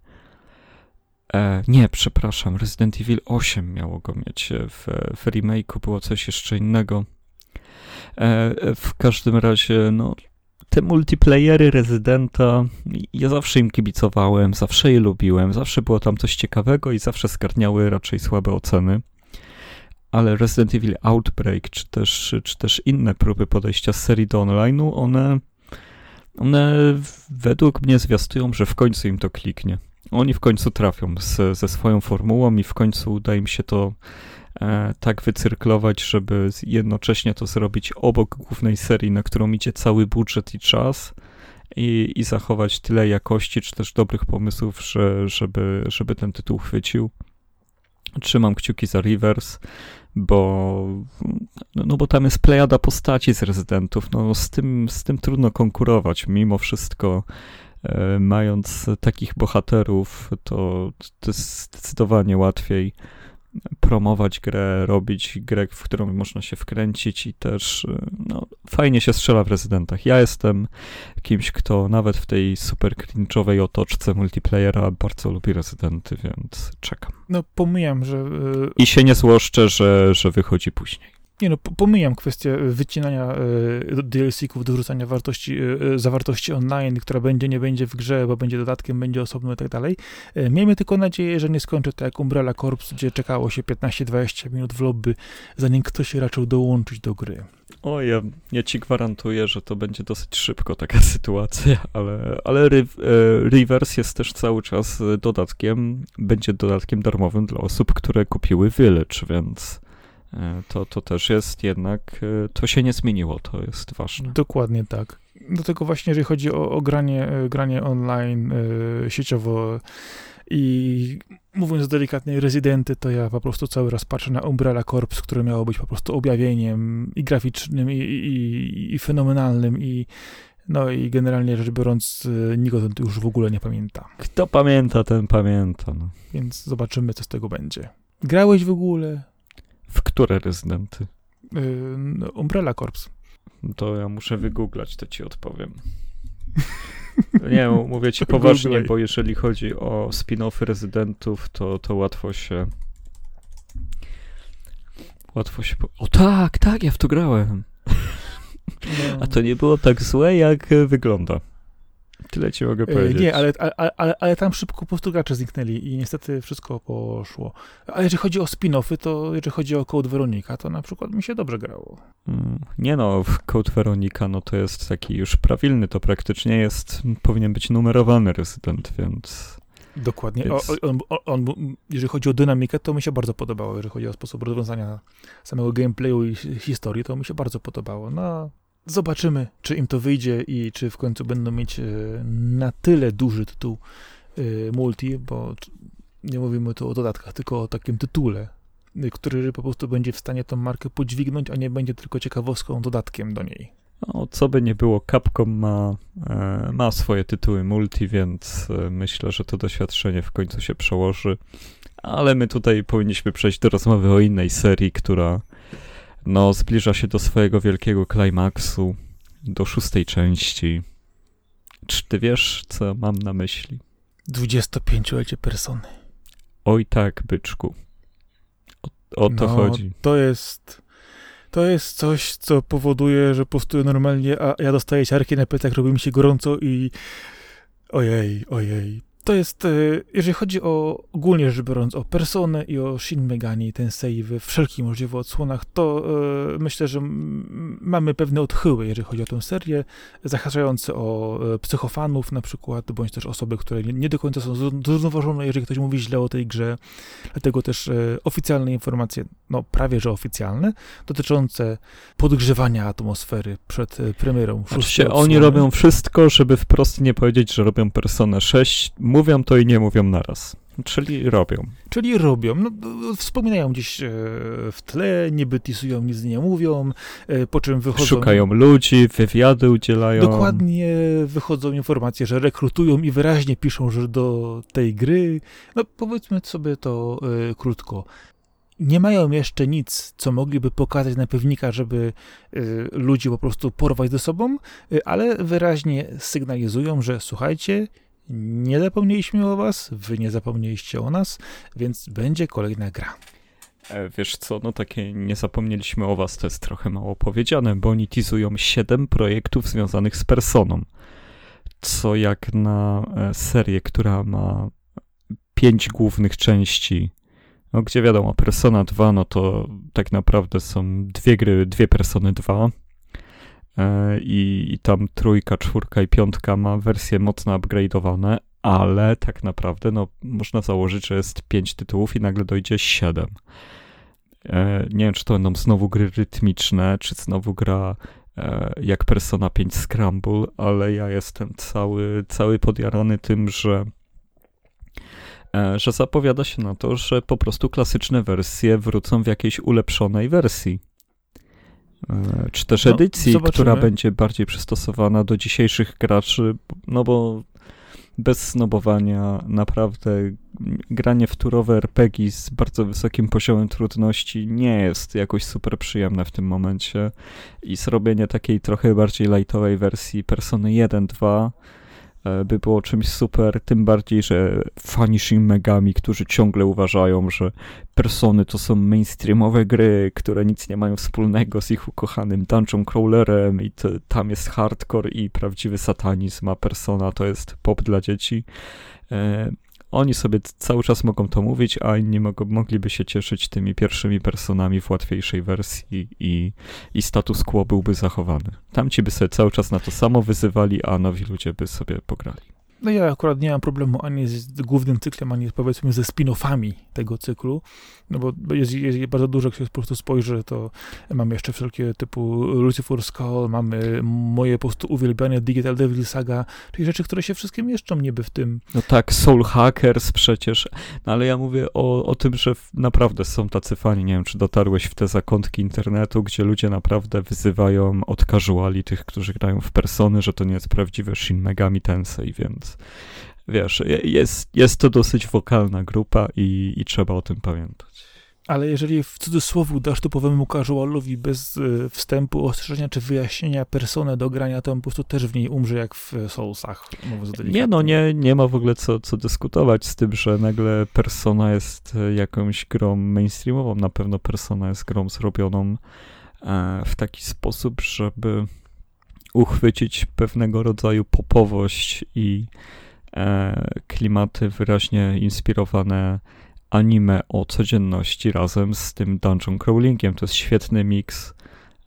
E, nie, przepraszam, Resident Evil 8 miało go mieć. W, w remake'u było coś jeszcze innego. E, w każdym razie, no, te multiplayery Rezydenta, ja zawsze im kibicowałem, zawsze je lubiłem, zawsze było tam coś ciekawego i zawsze skarniały raczej słabe oceny. Ale Resident Evil Outbreak, czy też, czy też inne próby podejścia z serii do online'u, one, one według mnie zwiastują, że w końcu im to kliknie. Oni w końcu trafią z, ze swoją formułą i w końcu uda im się to E, tak wycyrklować, żeby jednocześnie to zrobić obok głównej serii, na którą idzie cały budżet i czas i, i zachować tyle jakości, czy też dobrych pomysłów, że, żeby, żeby ten tytuł chwycił. Trzymam kciuki za Rivers, bo, no, no bo tam jest plejada postaci z rezydentów. No, z, tym, z tym trudno konkurować. Mimo wszystko, e, mając takich bohaterów, to, to jest zdecydowanie łatwiej promować grę, robić grę, w którą można się wkręcić i też no, fajnie się strzela w rezydentach. Ja jestem kimś, kto nawet w tej super cringe'owej otoczce multiplayera bardzo lubi rezydenty, więc czekam. No pomijam, że... Yy... I się nie złoszczę, że, że wychodzi później. Nie no, pomijam kwestię wycinania y, DLC-ków, dorzucania wartości, y, zawartości online, która będzie, nie będzie w grze, bo będzie dodatkiem, będzie osobno i tak dalej. Miejmy tylko nadzieję, że nie skończy to jak Umbrella Corps, gdzie czekało się 15-20 minut w lobby, zanim ktoś raczył dołączyć do gry. O, ja, ja ci gwarantuję, że to będzie dosyć szybko taka sytuacja, ale, ale Reverse jest też cały czas dodatkiem, będzie dodatkiem darmowym dla osób, które kupiły Village, więc E, to, to też jest jednak, e, to się nie zmieniło, to jest ważne. Dokładnie tak. do tego właśnie, jeżeli chodzi o, o granie, e, granie online, e, sieciowo i mówiąc delikatnie, rezydenty, to ja po prostu cały raz patrzę na Umbrella Corps, które miało być po prostu objawieniem i graficznym, i, i, i fenomenalnym, i no i generalnie rzecz biorąc, e, nikt o tym już w ogóle nie pamięta. Kto pamięta, ten pamięta. No. Więc zobaczymy, co z tego będzie. Grałeś w ogóle? Które rezydenty? Yy, Umbrella Corps. To ja muszę wygooglać, to ci odpowiem. Nie, mówię ci poważnie, bo jeżeli chodzi o spin-offy rezydentów, to, to łatwo się. Łatwo się. Po... O tak, tak, ja w to grałem. No. A to nie było tak złe, jak wygląda. Tyle ci mogę powiedzieć. Nie, ale, ale, ale, ale, tam szybko po prostu gracze zniknęli i niestety wszystko poszło. A jeżeli chodzi o spin-offy, to jeżeli chodzi o Code Veronica, to na przykład mi się dobrze grało. Mm, nie no, Code Veronica, no to jest taki już prawilny, to praktycznie jest, powinien być numerowany rezydent, więc... Dokładnie. Więc... O, on, on, jeżeli chodzi o dynamikę, to mi się bardzo podobało. Jeżeli chodzi o sposób rozwiązania samego gameplayu i historii, to mi się bardzo podobało. No, Zobaczymy, czy im to wyjdzie i czy w końcu będą mieć e, na tyle duży tytuł e, multi, bo nie mówimy tu o dodatkach, tylko o takim tytule, e, który po prostu będzie w stanie tą markę podźwignąć, a nie będzie tylko ciekawostką, dodatkiem do niej. No, co by nie było, Capcom ma, ma swoje tytuły multi, więc myślę, że to doświadczenie w końcu się przełoży. Ale my tutaj powinniśmy przejść do rozmowy o innej serii, która no, zbliża się do swojego wielkiego klimaksu, do szóstej części. Czy ty wiesz, co mam na myśli? 25-lecie persony. Oj tak, byczku. O, o to no, chodzi. To jest... To jest coś, co powoduje, że postuję normalnie, a ja dostaję ciarki na plecach, robi mi się gorąco i... Ojej, ojej. To jest, e, jeżeli chodzi o ogólnie rzecz biorąc, o personę i o Shin Megami, ten save w wszelkich możliwych odsłonach, to e, myślę, że mamy pewne odchyły, jeżeli chodzi o tę serię, zahaczające o e, psychofanów na przykład, bądź też osoby, które nie, nie do końca są zrównoważone, jeżeli ktoś mówi źle o tej grze. Dlatego też oficjalne informacje, no prawie że oficjalne, dotyczące podgrzewania atmosfery przed premierą. Znaczy, oni robią wszystko, żeby wprost nie powiedzieć, że robią Personę 6 mówią to i nie mówią naraz. Czyli robią. Czyli robią. No, wspominają gdzieś e, w tle, niby tisują, nic nie mówią, e, po czym wychodzą... Szukają ludzi, wywiady udzielają. Dokładnie, wychodzą informacje, że rekrutują i wyraźnie piszą, że do tej gry... No powiedzmy sobie to e, krótko nie mają jeszcze nic, co mogliby pokazać na pewnika, żeby y, ludzi po prostu porwać ze sobą, y, ale wyraźnie sygnalizują, że słuchajcie, nie zapomnieliśmy o was, wy nie zapomnieliście o nas, więc będzie kolejna gra. E, wiesz co, no takie nie zapomnieliśmy o was, to jest trochę mało powiedziane, bo oni teasują 7 projektów związanych z Personą, co jak na e, serię, która ma 5 głównych części, no gdzie wiadomo, Persona 2, no to tak naprawdę są dwie gry, dwie Persony 2, E, i, i tam trójka, czwórka i piątka ma wersje mocno upgrade'owane, ale tak naprawdę no, można założyć, że jest pięć tytułów i nagle dojdzie siedem. E, nie wiem, czy to będą znowu gry rytmiczne, czy znowu gra e, jak Persona 5 Scramble, ale ja jestem cały, cały podjarany tym, że że zapowiada się na to, że po prostu klasyczne wersje wrócą w jakiejś ulepszonej wersji. E, czy też no, edycji, zobaczymy. która będzie bardziej przystosowana do dzisiejszych graczy, no bo bez snobowania naprawdę granie w turowe RPG z bardzo wysokim poziomem trudności nie jest jakoś super przyjemne w tym momencie i zrobienie takiej trochę bardziej lightowej wersji Persony 1-2 E, by było czymś super, tym bardziej, że fani Shin Megami, którzy ciągle uważają, że persony to są mainstreamowe gry, które nic nie mają wspólnego z ich ukochanym dungeon crawlerem i to, tam jest hardcore i prawdziwy satanizm, a persona to jest pop dla dzieci. Oni sobie cały czas mogą to mówić, a inni mogą, mogliby się cieszyć tymi pierwszymi personami w łatwiejszej wersji i, i status quo byłby zachowany. Tamci by sobie cały czas na to samo wyzywali, a nowi ludzie by sobie pograli. No ja akurat nie mam problemu ani z głównym cyklem, ani powiedzmy ze spin-offami tego cyklu, no bo jest, jest bardzo dużo, jak się po prostu spojrzy, to mamy jeszcze wszelkie typu Lucifer Skull, mamy moje po prostu uwielbiane Digital Devil Saga, czyli rzeczy, które się wszystkim mieszczą niby w tym. No tak, Soul Hackers przecież, no ale ja mówię o, o tym, że naprawdę są tacy fani, nie wiem, czy dotarłeś w te zakątki internetu, gdzie ludzie naprawdę wyzywają od casuali tych, którzy grają w persony, że to nie jest prawdziwe Shin Megami Tensei, więc wiesz, jest, jest to dosyć wokalna grupa i, i trzeba o tym pamiętać. Ale jeżeli w cudzysłowie dasz typowemu casualowi bez y, wstępu, ostrzeżenia czy wyjaśnienia personę do grania, to on po prostu też w niej umrze jak w Soulsach. Nie no, nie, nie ma w ogóle co, co dyskutować z tym, że nagle Persona jest e, jakąś grą mainstreamową. Na pewno Persona jest grą zrobioną e, w taki sposób, żeby uchwycić pewnego rodzaju popowość i e, klimaty wyraźnie inspirowane anime o codzienności razem z tym dungeon crawlingiem. To jest świetny miks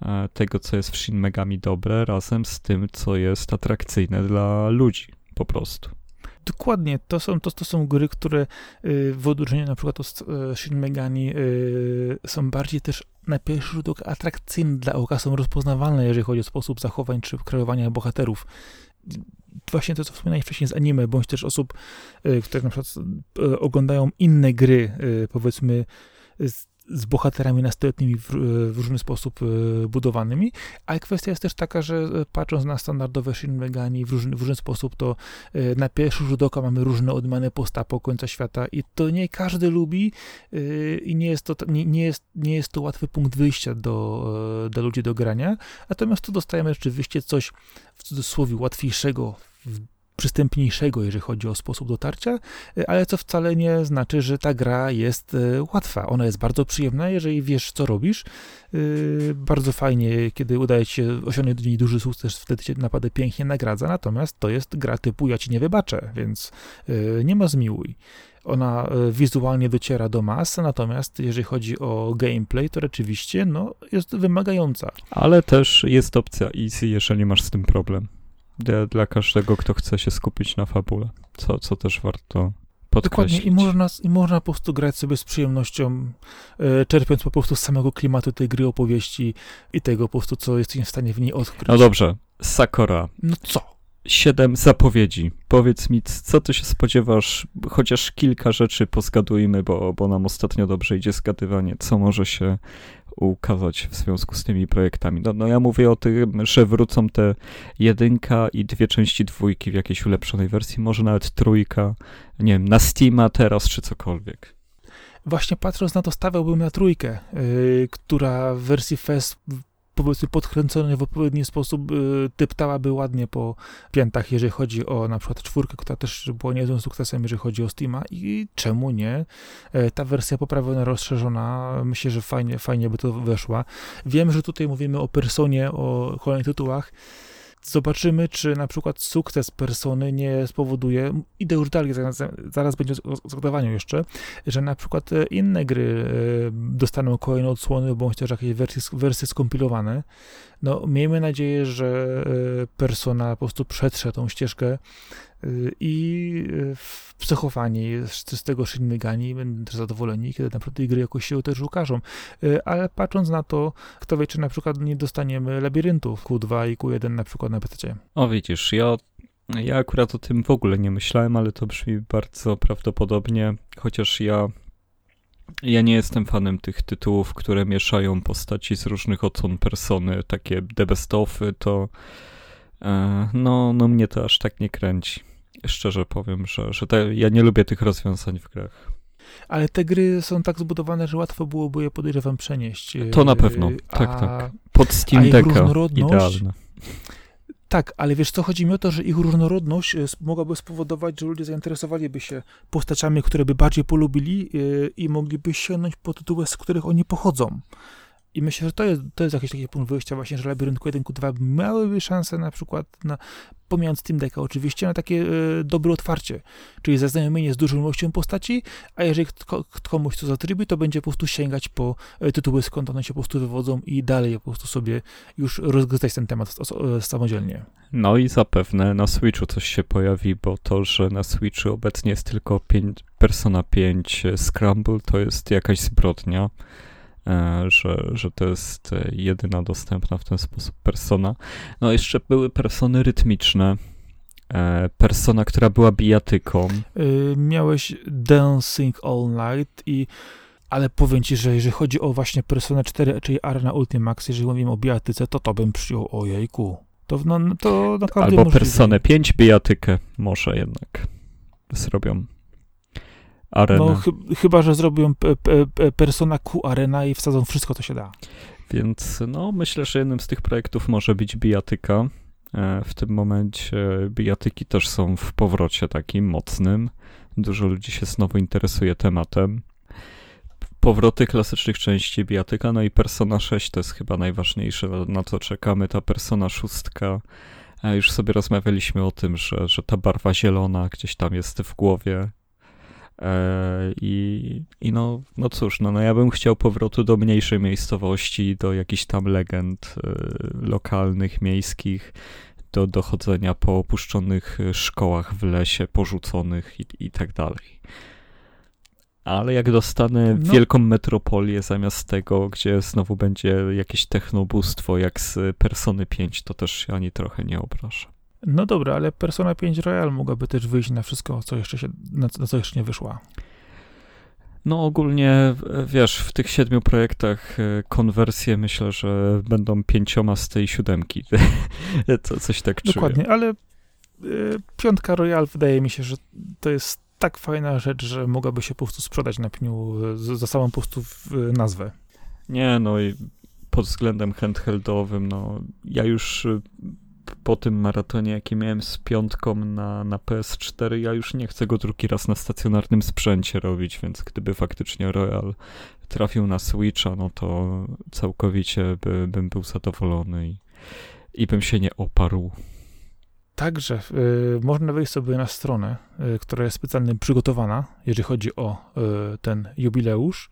e, tego, co jest w Shin Megami dobre, razem z tym, co jest atrakcyjne dla ludzi po prostu. Dokładnie, to są, to, to są gry, które y, w odróżnieniu na przykład od e, Shin Megami y, są bardziej też na pierwszy rzut oka atrakcyjne dla oka, są rozpoznawalne, jeżeli chodzi o sposób zachowań czy kreowania bohaterów. Właśnie to, co wspomniałeś wcześniej z anime, bądź też osób, y, które na przykład oglądają inne gry, powiedzmy, z bohaterami nastoletnimi w, w, różny sposób e, budowanymi, ale kwestia jest też taka, że e, patrząc na standardowe Shin Megami w różny, w różny sposób, to e, na pierwszy rzut oka mamy różne odmiany postapo końca świata i to nie każdy lubi i nie jest to, nie, nie, jest, nie jest to łatwy punkt wyjścia do, do ludzi do grania, natomiast tu dostajemy rzeczywiście coś w cudzysłowie łatwiejszego w przystępniejszego, jeżeli chodzi o sposób dotarcia, e, ale co wcale nie znaczy, że ta gra jest e, łatwa. Ona jest bardzo przyjemna, jeżeli wiesz, co robisz. E, bardzo fajnie, kiedy udaje ci się osiągnąć do niej duży sukces, wtedy cię naprawdę pięknie nagradza, natomiast to jest gra typu ja ci nie wybaczę, więc nie ma zmiłuj. Ona wizualnie dociera do mas, natomiast jeżeli chodzi o gameplay, to rzeczywiście no, jest wymagająca. Ale też jest opcja easy, jeżeli masz z tym problem dla, dla każdego, kto chce się skupić na fabule, co, co też warto podkreślić. Dokładnie, i można, i można po prostu grać sobie z przyjemnością, e, czerpiąc po prostu z samego klimatu tej gry, opowieści i tego po prostu, co jesteś w stanie w niej odkryć. No dobrze, Sakura. No co? Siedem zapowiedzi. Powiedz mi, co ty się spodziewasz? Chociaż kilka rzeczy pozgadujmy, bo, bo nam ostatnio dobrze idzie zgadywanie, co może się ukazać w związku z tymi projektami. No, no ja mówię o tym, że wrócą te jedynka i dwie części dwójki w jakiejś ulepszonej wersji, może nawet trójka, nie wiem, na Steama teraz czy cokolwiek. Właśnie patrząc na to, stawiałbym na trójkę, yy, która w wersji FES powiedzmy podkręcony w odpowiedni sposób y, typtałaby ładnie po piętach, jeżeli chodzi o na przykład czwórkę, która też była niezłym sukcesem, jeżeli chodzi o Steama i czemu nie? E, ta wersja poprawiona, rozszerzona, myślę, że fajnie, fajnie by to weszła. Wiem, że tutaj mówimy o personie, o kolejnych tytułach, Zobaczymy, czy na przykład sukces persony nie spowoduje, idę już dalej, zaraz, zaraz będzie o zgadowaniu jeszcze, że na przykład e, inne gry e, dostaną kolejne odsłony, bądź też jakieś wersje, wersje skompilowane. No, miejmy nadzieję, że e, persona po prostu przetrze tą ścieżkę i psychofani z tego Shin Megami będą też zadowoleni, kiedy naprawdę gry jakoś się też ukażą. Ale patrząc na to, kto wie, czy na przykład nie dostaniemy labiryntów Q2 i Q1 na przykład na PC. O widzisz, ja ja akurat o tym w ogóle nie myślałem, ale to brzmi bardzo prawdopodobnie, chociaż ja ja nie jestem fanem tych tytułów, które mieszają postaci z różnych odsłon persony, takie the best ofy, to e, no, no mnie to aż tak nie kręci szczerze powiem, że, że te, ja nie lubię tych rozwiązań w grach. Ale te gry są tak zbudowane, że łatwo byłoby je, podejrzewam, przenieść. To na pewno, tak, a, tak. Pod Steam Decka, idealne. Tak, ale wiesz co, chodzi mi o to, że ich różnorodność e, mogłaby spowodować, że ludzie zainteresowaliby się postaciami, które by bardziej polubili e, i mogliby sięgnąć po tytuły, z których oni pochodzą. I myślę, że to jest, to jest jakiś taki punkt wyjścia właśnie, że Labirynku 1 2 miałyby szansę na przykład na, pomijając Steam Decka oczywiście, na takie e, dobre otwarcie, czyli zaznajomienie z dużą ilością postaci, a jeżeli kto, komuś to zatrybi, to będzie po prostu sięgać po e, tytuły, skąd one się po prostu wywodzą i dalej po prostu sobie już rozgryzać ten temat e, samodzielnie. No i zapewne na Switchu coś się pojawi, bo to, że na Switchu obecnie jest tylko 5, Persona 5 e, Scramble, to jest jakaś zbrodnia. E, że, że to jest e, jedyna dostępna w ten sposób persona. No jeszcze były persony rytmiczne, e, persona, która była bijatyką. miałeś Dancing All Night i ale powiem ci, że jeżeli chodzi o właśnie Persona 4, czyli Arena Ultimax, jeżeli mówimy o bijatyce, to to bym przyjął, ojejku. To, no, to naprawdę Albo możliwe. Personę 5 bijatykę może jednak zrobią arenę. No, ch chyba, że zrobią Persona Q Arena i wsadzą wszystko, co się da. Więc no, myślę, że jednym z tych projektów może być bijatyka. E, w tym momencie bijatyki też są w powrocie takim mocnym. Dużo ludzi się znowu interesuje tematem. Powroty klasycznych części bijatyka, no i Persona 6 to jest chyba najważniejsze, na co czekamy. Ta Persona 6 e, już sobie rozmawialiśmy o tym, że, że ta barwa zielona gdzieś tam jest w głowie I, i no, no cóż, no, no ja bym chciał powrotu do mniejszej miejscowości, do jakichś tam legend e, lokalnych, miejskich, do dochodzenia po opuszczonych e, szkołach w lesie, porzuconych i, i tak dalej. Ale jak dostanę no. wielką metropolię zamiast tego, gdzie znowu będzie jakieś technobóstwo jak z Persony 5, to też się ani trochę nie obrażę. No dobra, ale Persona 5 Royal mogłaby też wyjść na wszystko, co jeszcze się, na, na co jeszcze nie wyszła. No ogólnie, wiesz, w tych siedmiu projektach e, konwersje myślę, że będą pięcioma z tej siódemki. to coś tak czuję. Dokładnie, ale y, piątka Royal wydaje mi się, że to jest tak fajna rzecz, że mogłaby się po prostu sprzedać na pniu za samą po prostu nazwę. Nie, no i pod względem handheldowym, no ja już po tym maratonie, jaki miałem z piątką na, na PS4, ja już nie chcę go drugi raz na stacjonarnym sprzęcie robić, więc gdyby faktycznie Royal trafił na Switcha, no to całkowicie by, bym był zadowolony i, i bym się nie oparł. Także y, można wejść sobie na stronę, y, która jest specjalnie przygotowana, jeżeli chodzi o y, ten jubileusz.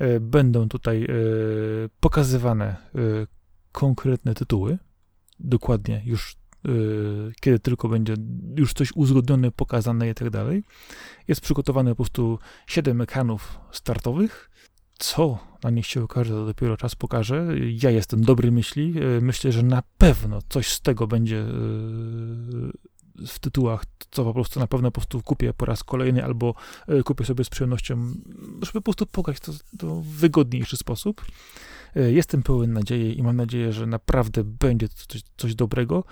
Y, będą tutaj y, pokazywane y, konkretne tytuły dokładnie już yy, kiedy tylko będzie już coś uzgodnione, pokazane i tak dalej. Jest przygotowane po prostu 7 ekranów startowych. Co na nich się okaże, to dopiero czas pokaże. Ja jestem dobry myśli. Yy, myślę, że na pewno coś z tego będzie yy, w tytułach, co po prostu na pewno po prostu kupię po raz kolejny, albo kupię sobie z przyjemnością, żeby po prostu pokazać to, to w wygodniejszy sposób. E, jestem pełen nadziei i mam nadzieję, że naprawdę będzie coś, coś dobrego.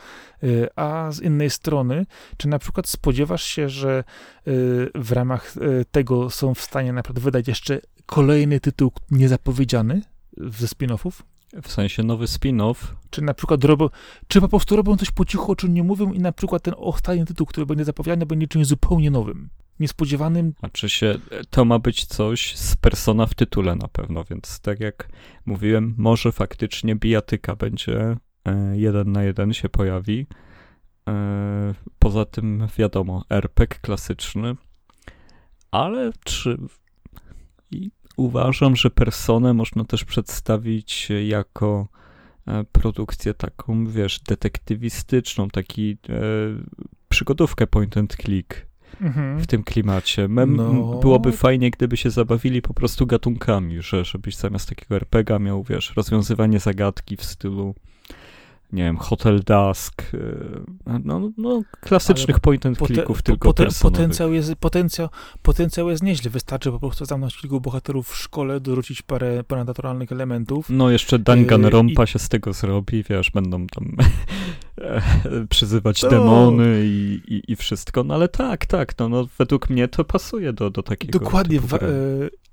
E, a z innej strony, czy na przykład spodziewasz się, że e, w ramach tego są w stanie naprawdę wydać jeszcze kolejny tytuł niezapowiedziany ze spin-offów? W sensie nowy spin-off. Czy na przykład robią, czy po prostu robią coś po cichu, o czym nie mówią i na przykład ten ostatni tytuł, który będzie zapowiedziany, będzie czymś zupełnie nowym niespodziewanym. A czy się, to ma być coś z persona w tytule na pewno, więc tak jak mówiłem, może faktycznie bijatyka będzie e, jeden na jeden się pojawi. E, poza tym wiadomo, RPG klasyczny, ale czy i uważam, że personę można też przedstawić jako e, produkcję taką, wiesz, detektywistyczną, taki e, przygodówkę point and click mhm. w tym klimacie. Mem, no. Byłoby fajnie, gdyby się zabawili po prostu gatunkami, że żebyś zamiast takiego RPGa miał, wiesz, rozwiązywanie zagadki w stylu nie wiem, Hotel Dusk, y, no, no klasycznych point and clicków, tylko poten, potencjał jest, potencjał, potencjał jest nieźle. Wystarczy po prostu zamknąć kilku bohaterów w szkole, dorzucić parę ponadnaturalnych elementów. No jeszcze Danganronpa y, się z tego zrobi, wiesz, będą tam przyzywać to... demony i, i, i, wszystko, no ale tak, tak, no, no według mnie to pasuje do, do takiego Dokładnie, w, e,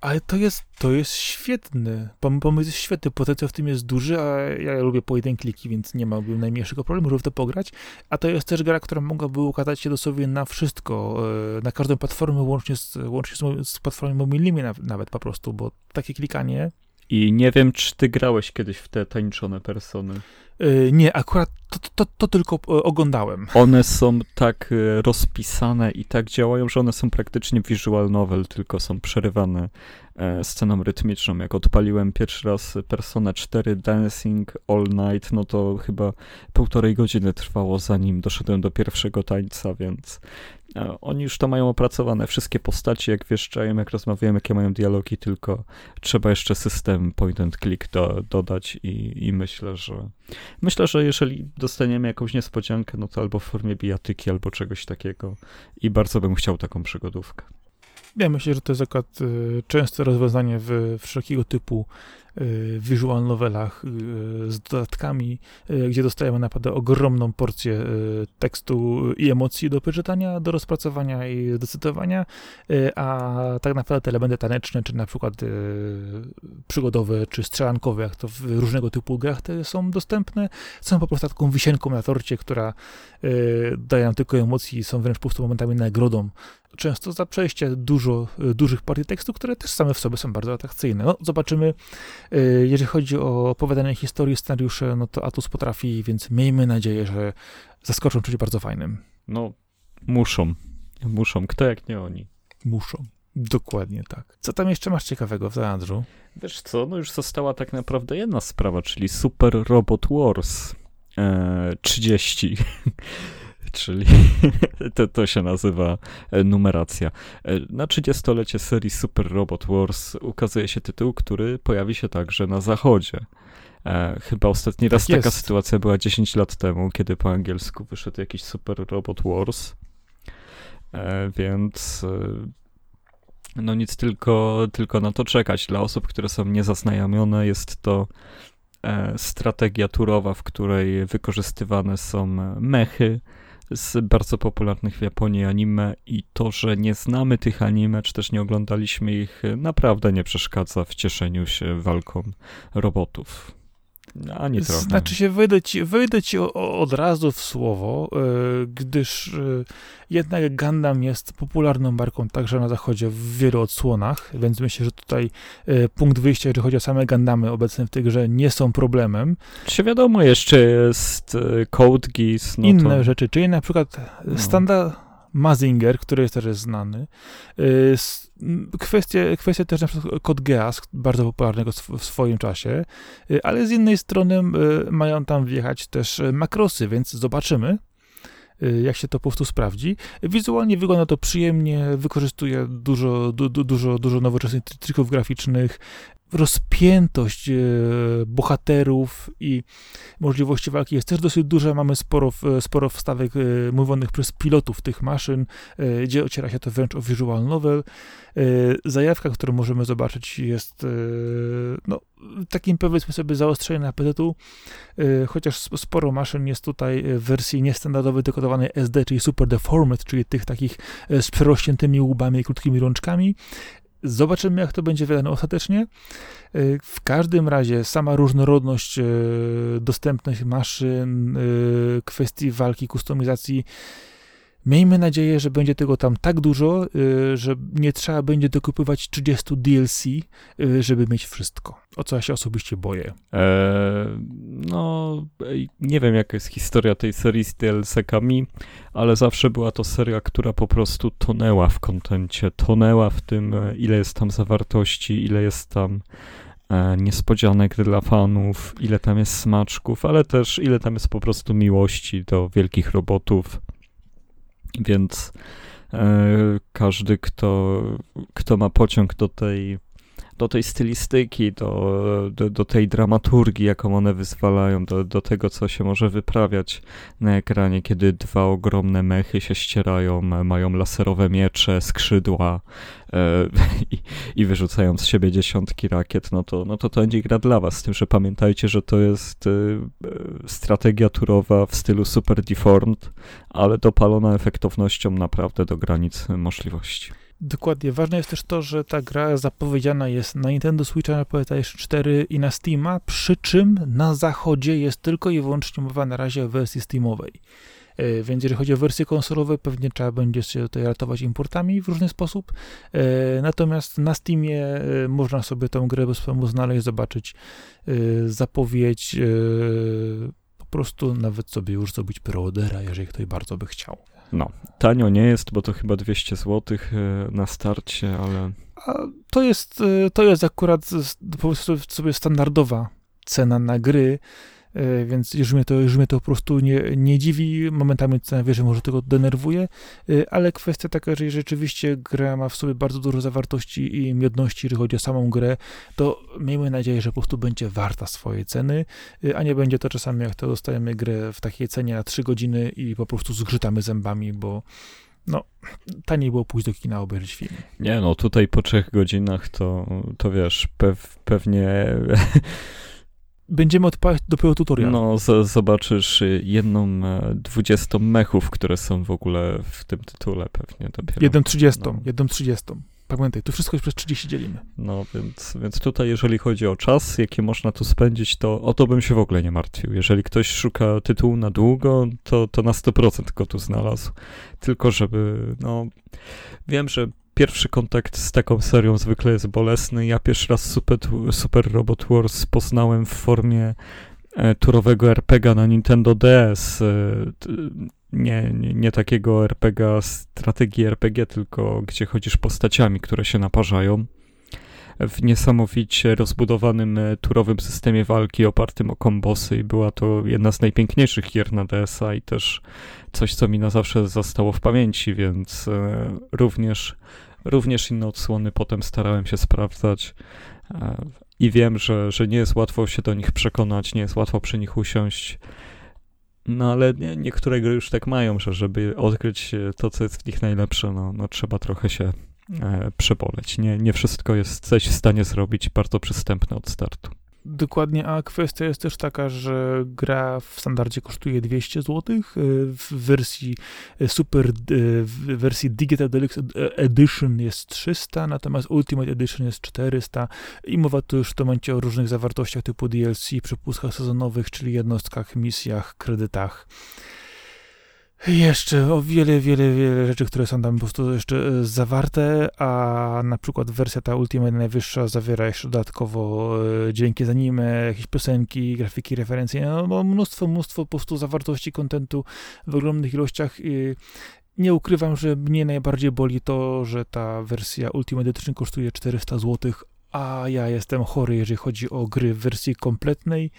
ale to jest, to jest świetny, pomysł jest świetny, potencjał w tym jest duży, a ja lubię pojedynkliki, więc nie miałbym najmniejszego problemu, żeby to pograć, a to jest też gra, która mogłaby ukazać się dosłownie na wszystko, e, na każdą platformę, łącznie z, łącznie z, z platformami mobilnymi nawet po prostu, bo takie klikanie I nie wiem, czy ty grałeś kiedyś w te tańczone persony. Yy, nie, akurat to, to, to tylko e, oglądałem. One są tak e, rozpisane i tak działają, że one są praktycznie visual novel, tylko są przerywane e, sceną rytmiczną. Jak odpaliłem pierwszy raz Persona 4 Dancing All Night, no to chyba półtorej godziny trwało zanim doszedłem do pierwszego tańca, więc oni już to mają opracowane, wszystkie postacie, jak wieszczają, jak rozmawiają, jakie mają dialogi, tylko trzeba jeszcze system point and click do, dodać i, i myślę, że myślę, że jeżeli dostaniemy jakąś niespodziankę, no to albo w formie bijatyki, albo czegoś takiego i bardzo bym chciał taką przygodówkę. Ja myślę, że to jest akurat y, częste rozwiązanie w wszelkiego typu y, visual novelach y, z dodatkami, gdzie dostajemy naprawdę ogromną porcję tekstu i emocji do przeczytania, do rozpracowania i zdecydowania, y, a tak naprawdę te elementy taneczne, czy na przykład przygodowe, czy strzelankowe, jak to w różnego typu grach te są dostępne, są po prostu taką wisienką na torcie, która daje nam tylko emocji i są wręcz po prostu momentami nagrodą często za przejście dużo dużych partii tekstu, które też same w sobie są bardzo atrakcyjne. No, zobaczymy, y, jeżeli chodzi o opowiadanie historii, scenariusze, no to Atus potrafi, więc miejmy nadzieję, że zaskoczą czymś bardzo fajnym. No, muszą. Muszą. Kto jak nie oni? Muszą. Dokładnie tak. Co tam jeszcze masz ciekawego w zanadrzu? Wiesz co, no już została tak naprawdę jedna sprawa, czyli Super Robot Wars e, 30. czyli to, to się nazywa e, numeracja. E, na 30-lecie serii Super Robot Wars ukazuje się tytuł, który pojawi się także na zachodzie. E, chyba ostatni raz tak taka sytuacja była 10 lat temu, kiedy po angielsku wyszedł jakiś Super Robot Wars. E, więc e, no nic, tylko, tylko na to czekać. Dla osób, które są niezaznajomione, jest to e, strategia turowa, w której wykorzystywane są mechy, z bardzo popularnych w Japonii anime i to, że nie znamy tych anime, czy też nie oglądaliśmy ich, naprawdę nie przeszkadza w cieszeniu się walką robotów. Ani trochę. Znaczy się, wyjdę ci, wyjdę ci od razu w słowo, yy, gdyż yy, jednak Gundam jest popularną marką także na zachodzie w wielu odsłonach, więc myślę, że tutaj yy, punkt wyjścia, jeżeli chodzi o same Gundamy obecne w tej grze, nie są problemem. Czy wiadomo, jeszcze jest Code Geass. No Inne to... rzeczy, czyli na przykład no. standard Mazinger, który jest też znany. Y, kwestie, kwestie też na przykład kod Geass, bardzo popularnego w swoim czasie, y, ale z innej strony y, mają tam wjechać też makrosy, więc zobaczymy, jak się to po prostu sprawdzi. Wizualnie wygląda to przyjemnie, wykorzystuje dużo, du, dużo, dużo nowoczesnych trików graficznych, rozpiętość e, bohaterów i możliwości walki jest też dosyć duża. Mamy sporo, sporo wstawek e, mówionych przez pilotów tych maszyn, e, gdzie ociera się to wręcz o visual novel. Zajawka, którą możemy zobaczyć jest no, takim powiedzmy sobie zaostrzeniem apetytu, chociaż sporo maszyn jest tutaj w wersji niestandardowej dekodowanej SD, czyli Super Deformed, czyli tych takich z przerośniętymi łbami i krótkimi rączkami. Zobaczymy, jak to będzie wydane ostatecznie. Y, w każdym razie sama różnorodność y, dostępnych maszyn, y, kwestii walki, kustomizacji Miejmy nadzieję, że będzie tego tam tak dużo, y, że nie trzeba będzie dokupywać 30 DLC, y, żeby mieć wszystko. O co ja się osobiście boję. Eee, no, nie wiem jaka jest historia tej serii z DLC-kami, ale zawsze była to seria, która po prostu tonęła w kontencie, tonęła w tym, e, ile jest tam zawartości, ile jest tam e, niespodzianek dla fanów, ile tam jest smaczków, ale też ile tam jest po prostu miłości do wielkich robotów więc e, każdy, kto, kto ma pociąg do tej, do tej stylistyki, do, do, do tej dramaturgii, jaką one wyzwalają, do, do tego, co się może wyprawiać na ekranie, kiedy dwa ogromne mechy się ścierają, mają laserowe miecze, skrzydła, E, i, i wyrzucają z siebie dziesiątki rakiet, no to, no to to będzie gra dla was. Z tym, że pamiętajcie, że to jest e, strategia turowa w stylu Super Deformed, ale dopalona efektownością naprawdę do granic możliwości. Dokładnie. Ważne jest też to, że ta gra zapowiedziana jest na Nintendo Switcha, na PlayStation 4 i na Steama, przy czym na zachodzie jest tylko i wyłącznie mowa na razie o wersji Steamowej. E, więc jeżeli chodzi o wersje konsolowe, pewnie trzeba będzie się tutaj ratować importami w różny sposób. E, natomiast na Steamie e, można sobie tę grę bez problemu znaleźć, zobaczyć zapowiedź, po prostu nawet sobie już zrobić preordera, jeżeli ktoś bardzo by chciał. No, tanio nie jest, bo to chyba 200 zł na starcie, ale... A to jest, to jest akurat po prostu sobie standardowa cena na gry, E, więc już mnie to, już mnie to po prostu nie, nie dziwi, momentami co że może tego denerwuje, e, ale kwestia taka, że rzeczywiście gra ma w sobie bardzo dużo zawartości i miodności, jeżeli chodzi o samą grę, to miejmy nadzieję, że po prostu będzie warta swojej ceny, e, a nie będzie to czasami jak to dostajemy grę w takiej cenie na 3 godziny i po prostu zgrzytamy zębami, bo no, taniej było pójść do kina obejrzeć film. Nie, no tutaj po trzech godzinach to, to wiesz, pew, pewnie będziemy odpalać dopiero tutorial. No, z, zobaczysz jedną e, dwudziestą mechów, które są w ogóle w tym tytule pewnie dopiero. Jedną trzydziestą, no. jedną trzydziestą. Pamiętaj, tu wszystko już przez 30 dzielimy. No, więc, więc tutaj jeżeli chodzi o czas, jaki można tu spędzić, to o to bym się w ogóle nie martwił. Jeżeli ktoś szuka tytułu na długo, to, to na 100% go tu znalazł. Tylko żeby, no, wiem, że pierwszy kontakt z taką serią zwykle jest bolesny. Ja pierwszy raz Super, Super Robot Wars poznałem w formie e, turowego RPGa na Nintendo DS. E, nie, nie, nie takiego RPGa, strategii RPG, tylko gdzie chodzisz postaciami, które się naparzają w niesamowicie rozbudowanym e, turowym systemie walki opartym o kombosy i była to jedna z najpiękniejszych gier na DSa i też coś, co mi na zawsze zostało w pamięci, więc e, również, również inne odsłony potem starałem się sprawdzać e, i wiem, że, że nie jest łatwo się do nich przekonać, nie jest łatwo przy nich usiąść. No ale nie, niektóre gry już tak mają, że żeby odkryć to, co jest w nich najlepsze, no, no trzeba trochę się przeboleć. Nie, nie wszystko jest coś w stanie zrobić bardzo przystępne od startu. Dokładnie, a kwestia jest też taka, że gra w standardzie kosztuje 200 zł, e, w wersji e, super, e, w wersji Digital Deluxe Edition jest 300, natomiast Ultimate Edition jest 400 i mowa tu już w tym momencie o różnych zawartościach typu DLC, przepustkach sezonowych, czyli jednostkach, misjach, kredytach. Jeszcze o wiele, wiele, wiele rzeczy, które są tam po prostu jeszcze e, zawarte, a na przykład wersja ta Ultimate najwyższa zawiera jeszcze dodatkowo e, dźwięki z anime, jakieś piosenki, grafiki referencyjne, no, mnóstwo, mnóstwo po prostu zawartości kontentu w ogromnych ilościach. Nie ukrywam, że mnie najbardziej boli to, że ta wersja Ultimate Edition kosztuje 400 zł, a ja jestem chory, jeżeli chodzi o gry w wersji kompletnej.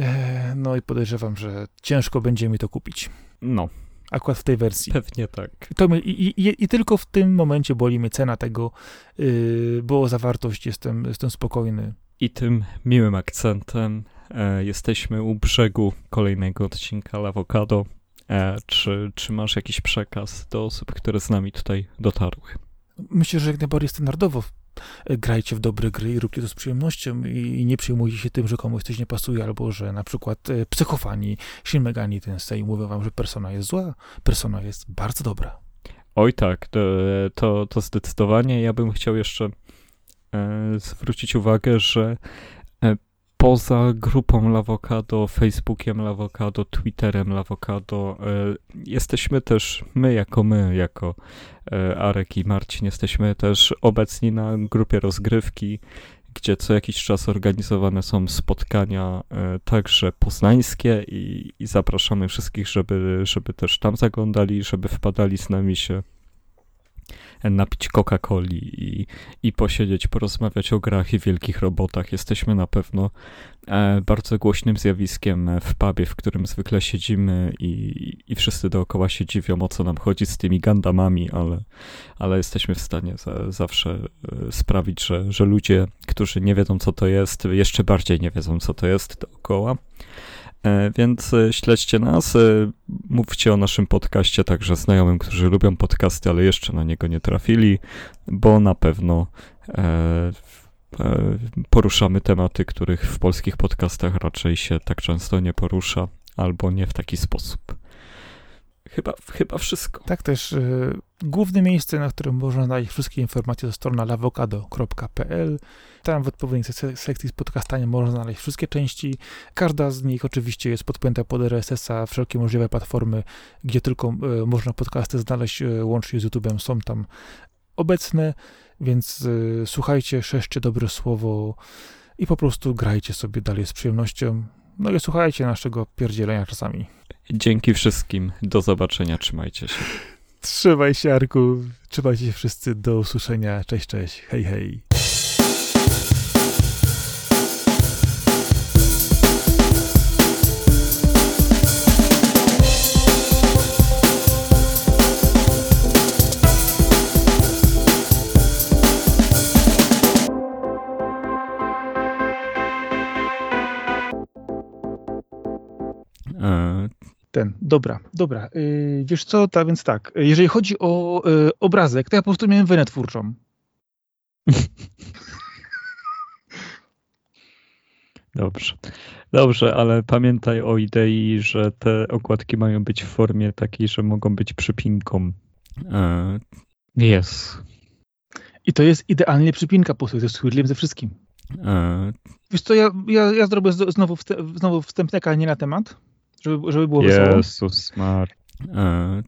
E, no i podejrzewam, że ciężko będzie mi to kupić. No, Akurat w tej wersji. Pewnie tak. To my, i, i, I tylko w tym momencie boli mnie cena tego, yy, bo o zawartość jestem, jestem spokojny. I tym miłym akcentem e, jesteśmy u brzegu kolejnego odcinka Lawokado. E, czy, czy masz jakiś przekaz do osób, które z nami tutaj dotarły? Myślę, że jak najbardziej standardowo grajcie w dobre gry i róbcie to z przyjemnością i nie przejmujcie się tym, że komuś coś nie pasuje, albo że na przykład e, psychofani Shin Megami Tensei mówią wam, że persona jest zła, persona jest bardzo dobra. Oj tak, to, to, zdecydowanie. Ja bym chciał jeszcze e, zwrócić uwagę, że poza grupą Lawokado, Facebookiem Lawokado, Twitterem Lawokado, e, jesteśmy też my jako my, jako e, Arek i Marcin, jesteśmy też obecni na grupie rozgrywki, gdzie co jakiś czas organizowane są spotkania e, także poznańskie i, i zapraszamy wszystkich, żeby, żeby też tam zaglądali, żeby wpadali z nami się napić Coca-Coli i, i posiedzieć, porozmawiać o grach i wielkich robotach. Jesteśmy na pewno e, bardzo głośnym zjawiskiem w pubie, w którym zwykle siedzimy i, i wszyscy dookoła się dziwią, o co nam chodzi z tymi gandamami, ale, ale jesteśmy w stanie za, zawsze e, sprawić, że, że ludzie, którzy nie wiedzą, co to jest, jeszcze bardziej nie wiedzą, co to jest dookoła. E, więc e, śledźcie nas, e, mówcie o naszym podcaście także znajomym, którzy lubią podcasty, ale jeszcze na niego nie trafili, bo na pewno poruszamy tematy, których w polskich podcastach raczej się tak często nie porusza, albo nie w taki sposób. Chyba, chyba wszystko. Tak też y, główne miejsce, na którym można znaleźć wszystkie informacje to strona lawokado.pl. Tam w odpowiedniej sekcji z podcastania można znaleźć wszystkie części. Każda z nich oczywiście jest podpięta pod RSS-a, wszelkie możliwe platformy, gdzie tylko y, można podcasty znaleźć, y, łącznie z YouTube'em, są tam obecne, więc słuchajcie, szeszcie dobre słowo i po prostu grajcie sobie dalej z przyjemnością. No i słuchajcie naszego pierdzielenia czasami. Dzięki wszystkim. Do zobaczenia. Trzymajcie się. Trzymaj się, Arku. Trzymajcie się wszyscy. Do usłyszenia. Cześć, cześć. Hej, hej. Ten, dobra, dobra. Yy, wiesz co, ta, więc tak, jeżeli chodzi o yy, obrazek, to ja po prostu miałem wenę twórczą. Dobrze. Dobrze, ale pamiętaj o idei, że te okładki mają być w formie takiej, że mogą być przypinką. Jest. I to jest idealnie przypinka po prostu, jest ze wszystkim. E... Wiesz co, ja, ja, ja zrobię znowu, wstęp, znowu wstępnego, nie na temat. Żeby, żeby było wesoło. Jezus Mar. E,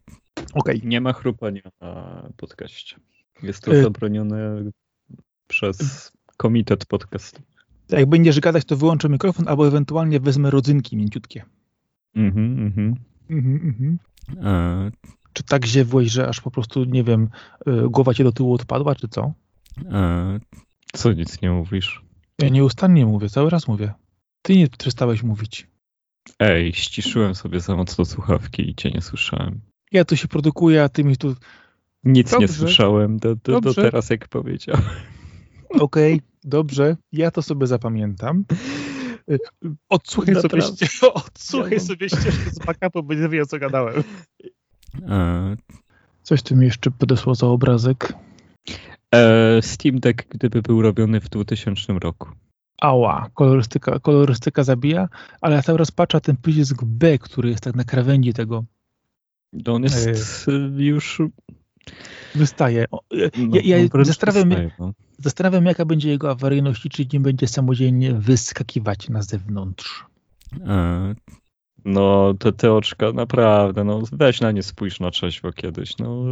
okay. Nie ma chrupania na podcaście. Jest to e... zabronione przez komitet podcastu. Jak będziesz gadać, to wyłączę mikrofon, albo ewentualnie wezmę rodzynki mięciutkie. Mhm, mhm. mhm, mhm. E... Czy tak ziewłeś, że aż po prostu, nie wiem, e, głowa cię do tyłu odpadła, czy co? E... Co nic nie mówisz? Ja nieustannie mówię, cały raz mówię. Ty nie przestałeś mówić. Ej, ściszyłem sobie za mocno słuchawki i cię nie słyszałem. Ja tu się produkuję, a ty mi tu... Nic dobrze. nie słyszałem do, do, do teraz, jak powiedziałem. Okej, okay, dobrze. Ja to sobie zapamiętam. Odsłuchaj sobie, odsłuchaj ja sobie ścieżkę z backupu, bo nie wiem, o co gadałem. E... Coś tu mi jeszcze podesło za obrazek. E, Steam Deck, gdyby był robiony w 2000 roku ała, kolorystyka, kolorystyka zabija, ale ja cały raz patrzę ten przycisk B, który jest tak na krawędzi tego. To on jest e, już... Wystaje. No, ja, ja no, zastanawiam, wystaje, no. zastanawiam, jaka będzie jego awaryjność i czy nie będzie samodzielnie wyskakiwać na zewnątrz. E, no, te, te oczka, naprawdę, no weź na nie spójrz na trzeźwo kiedyś, no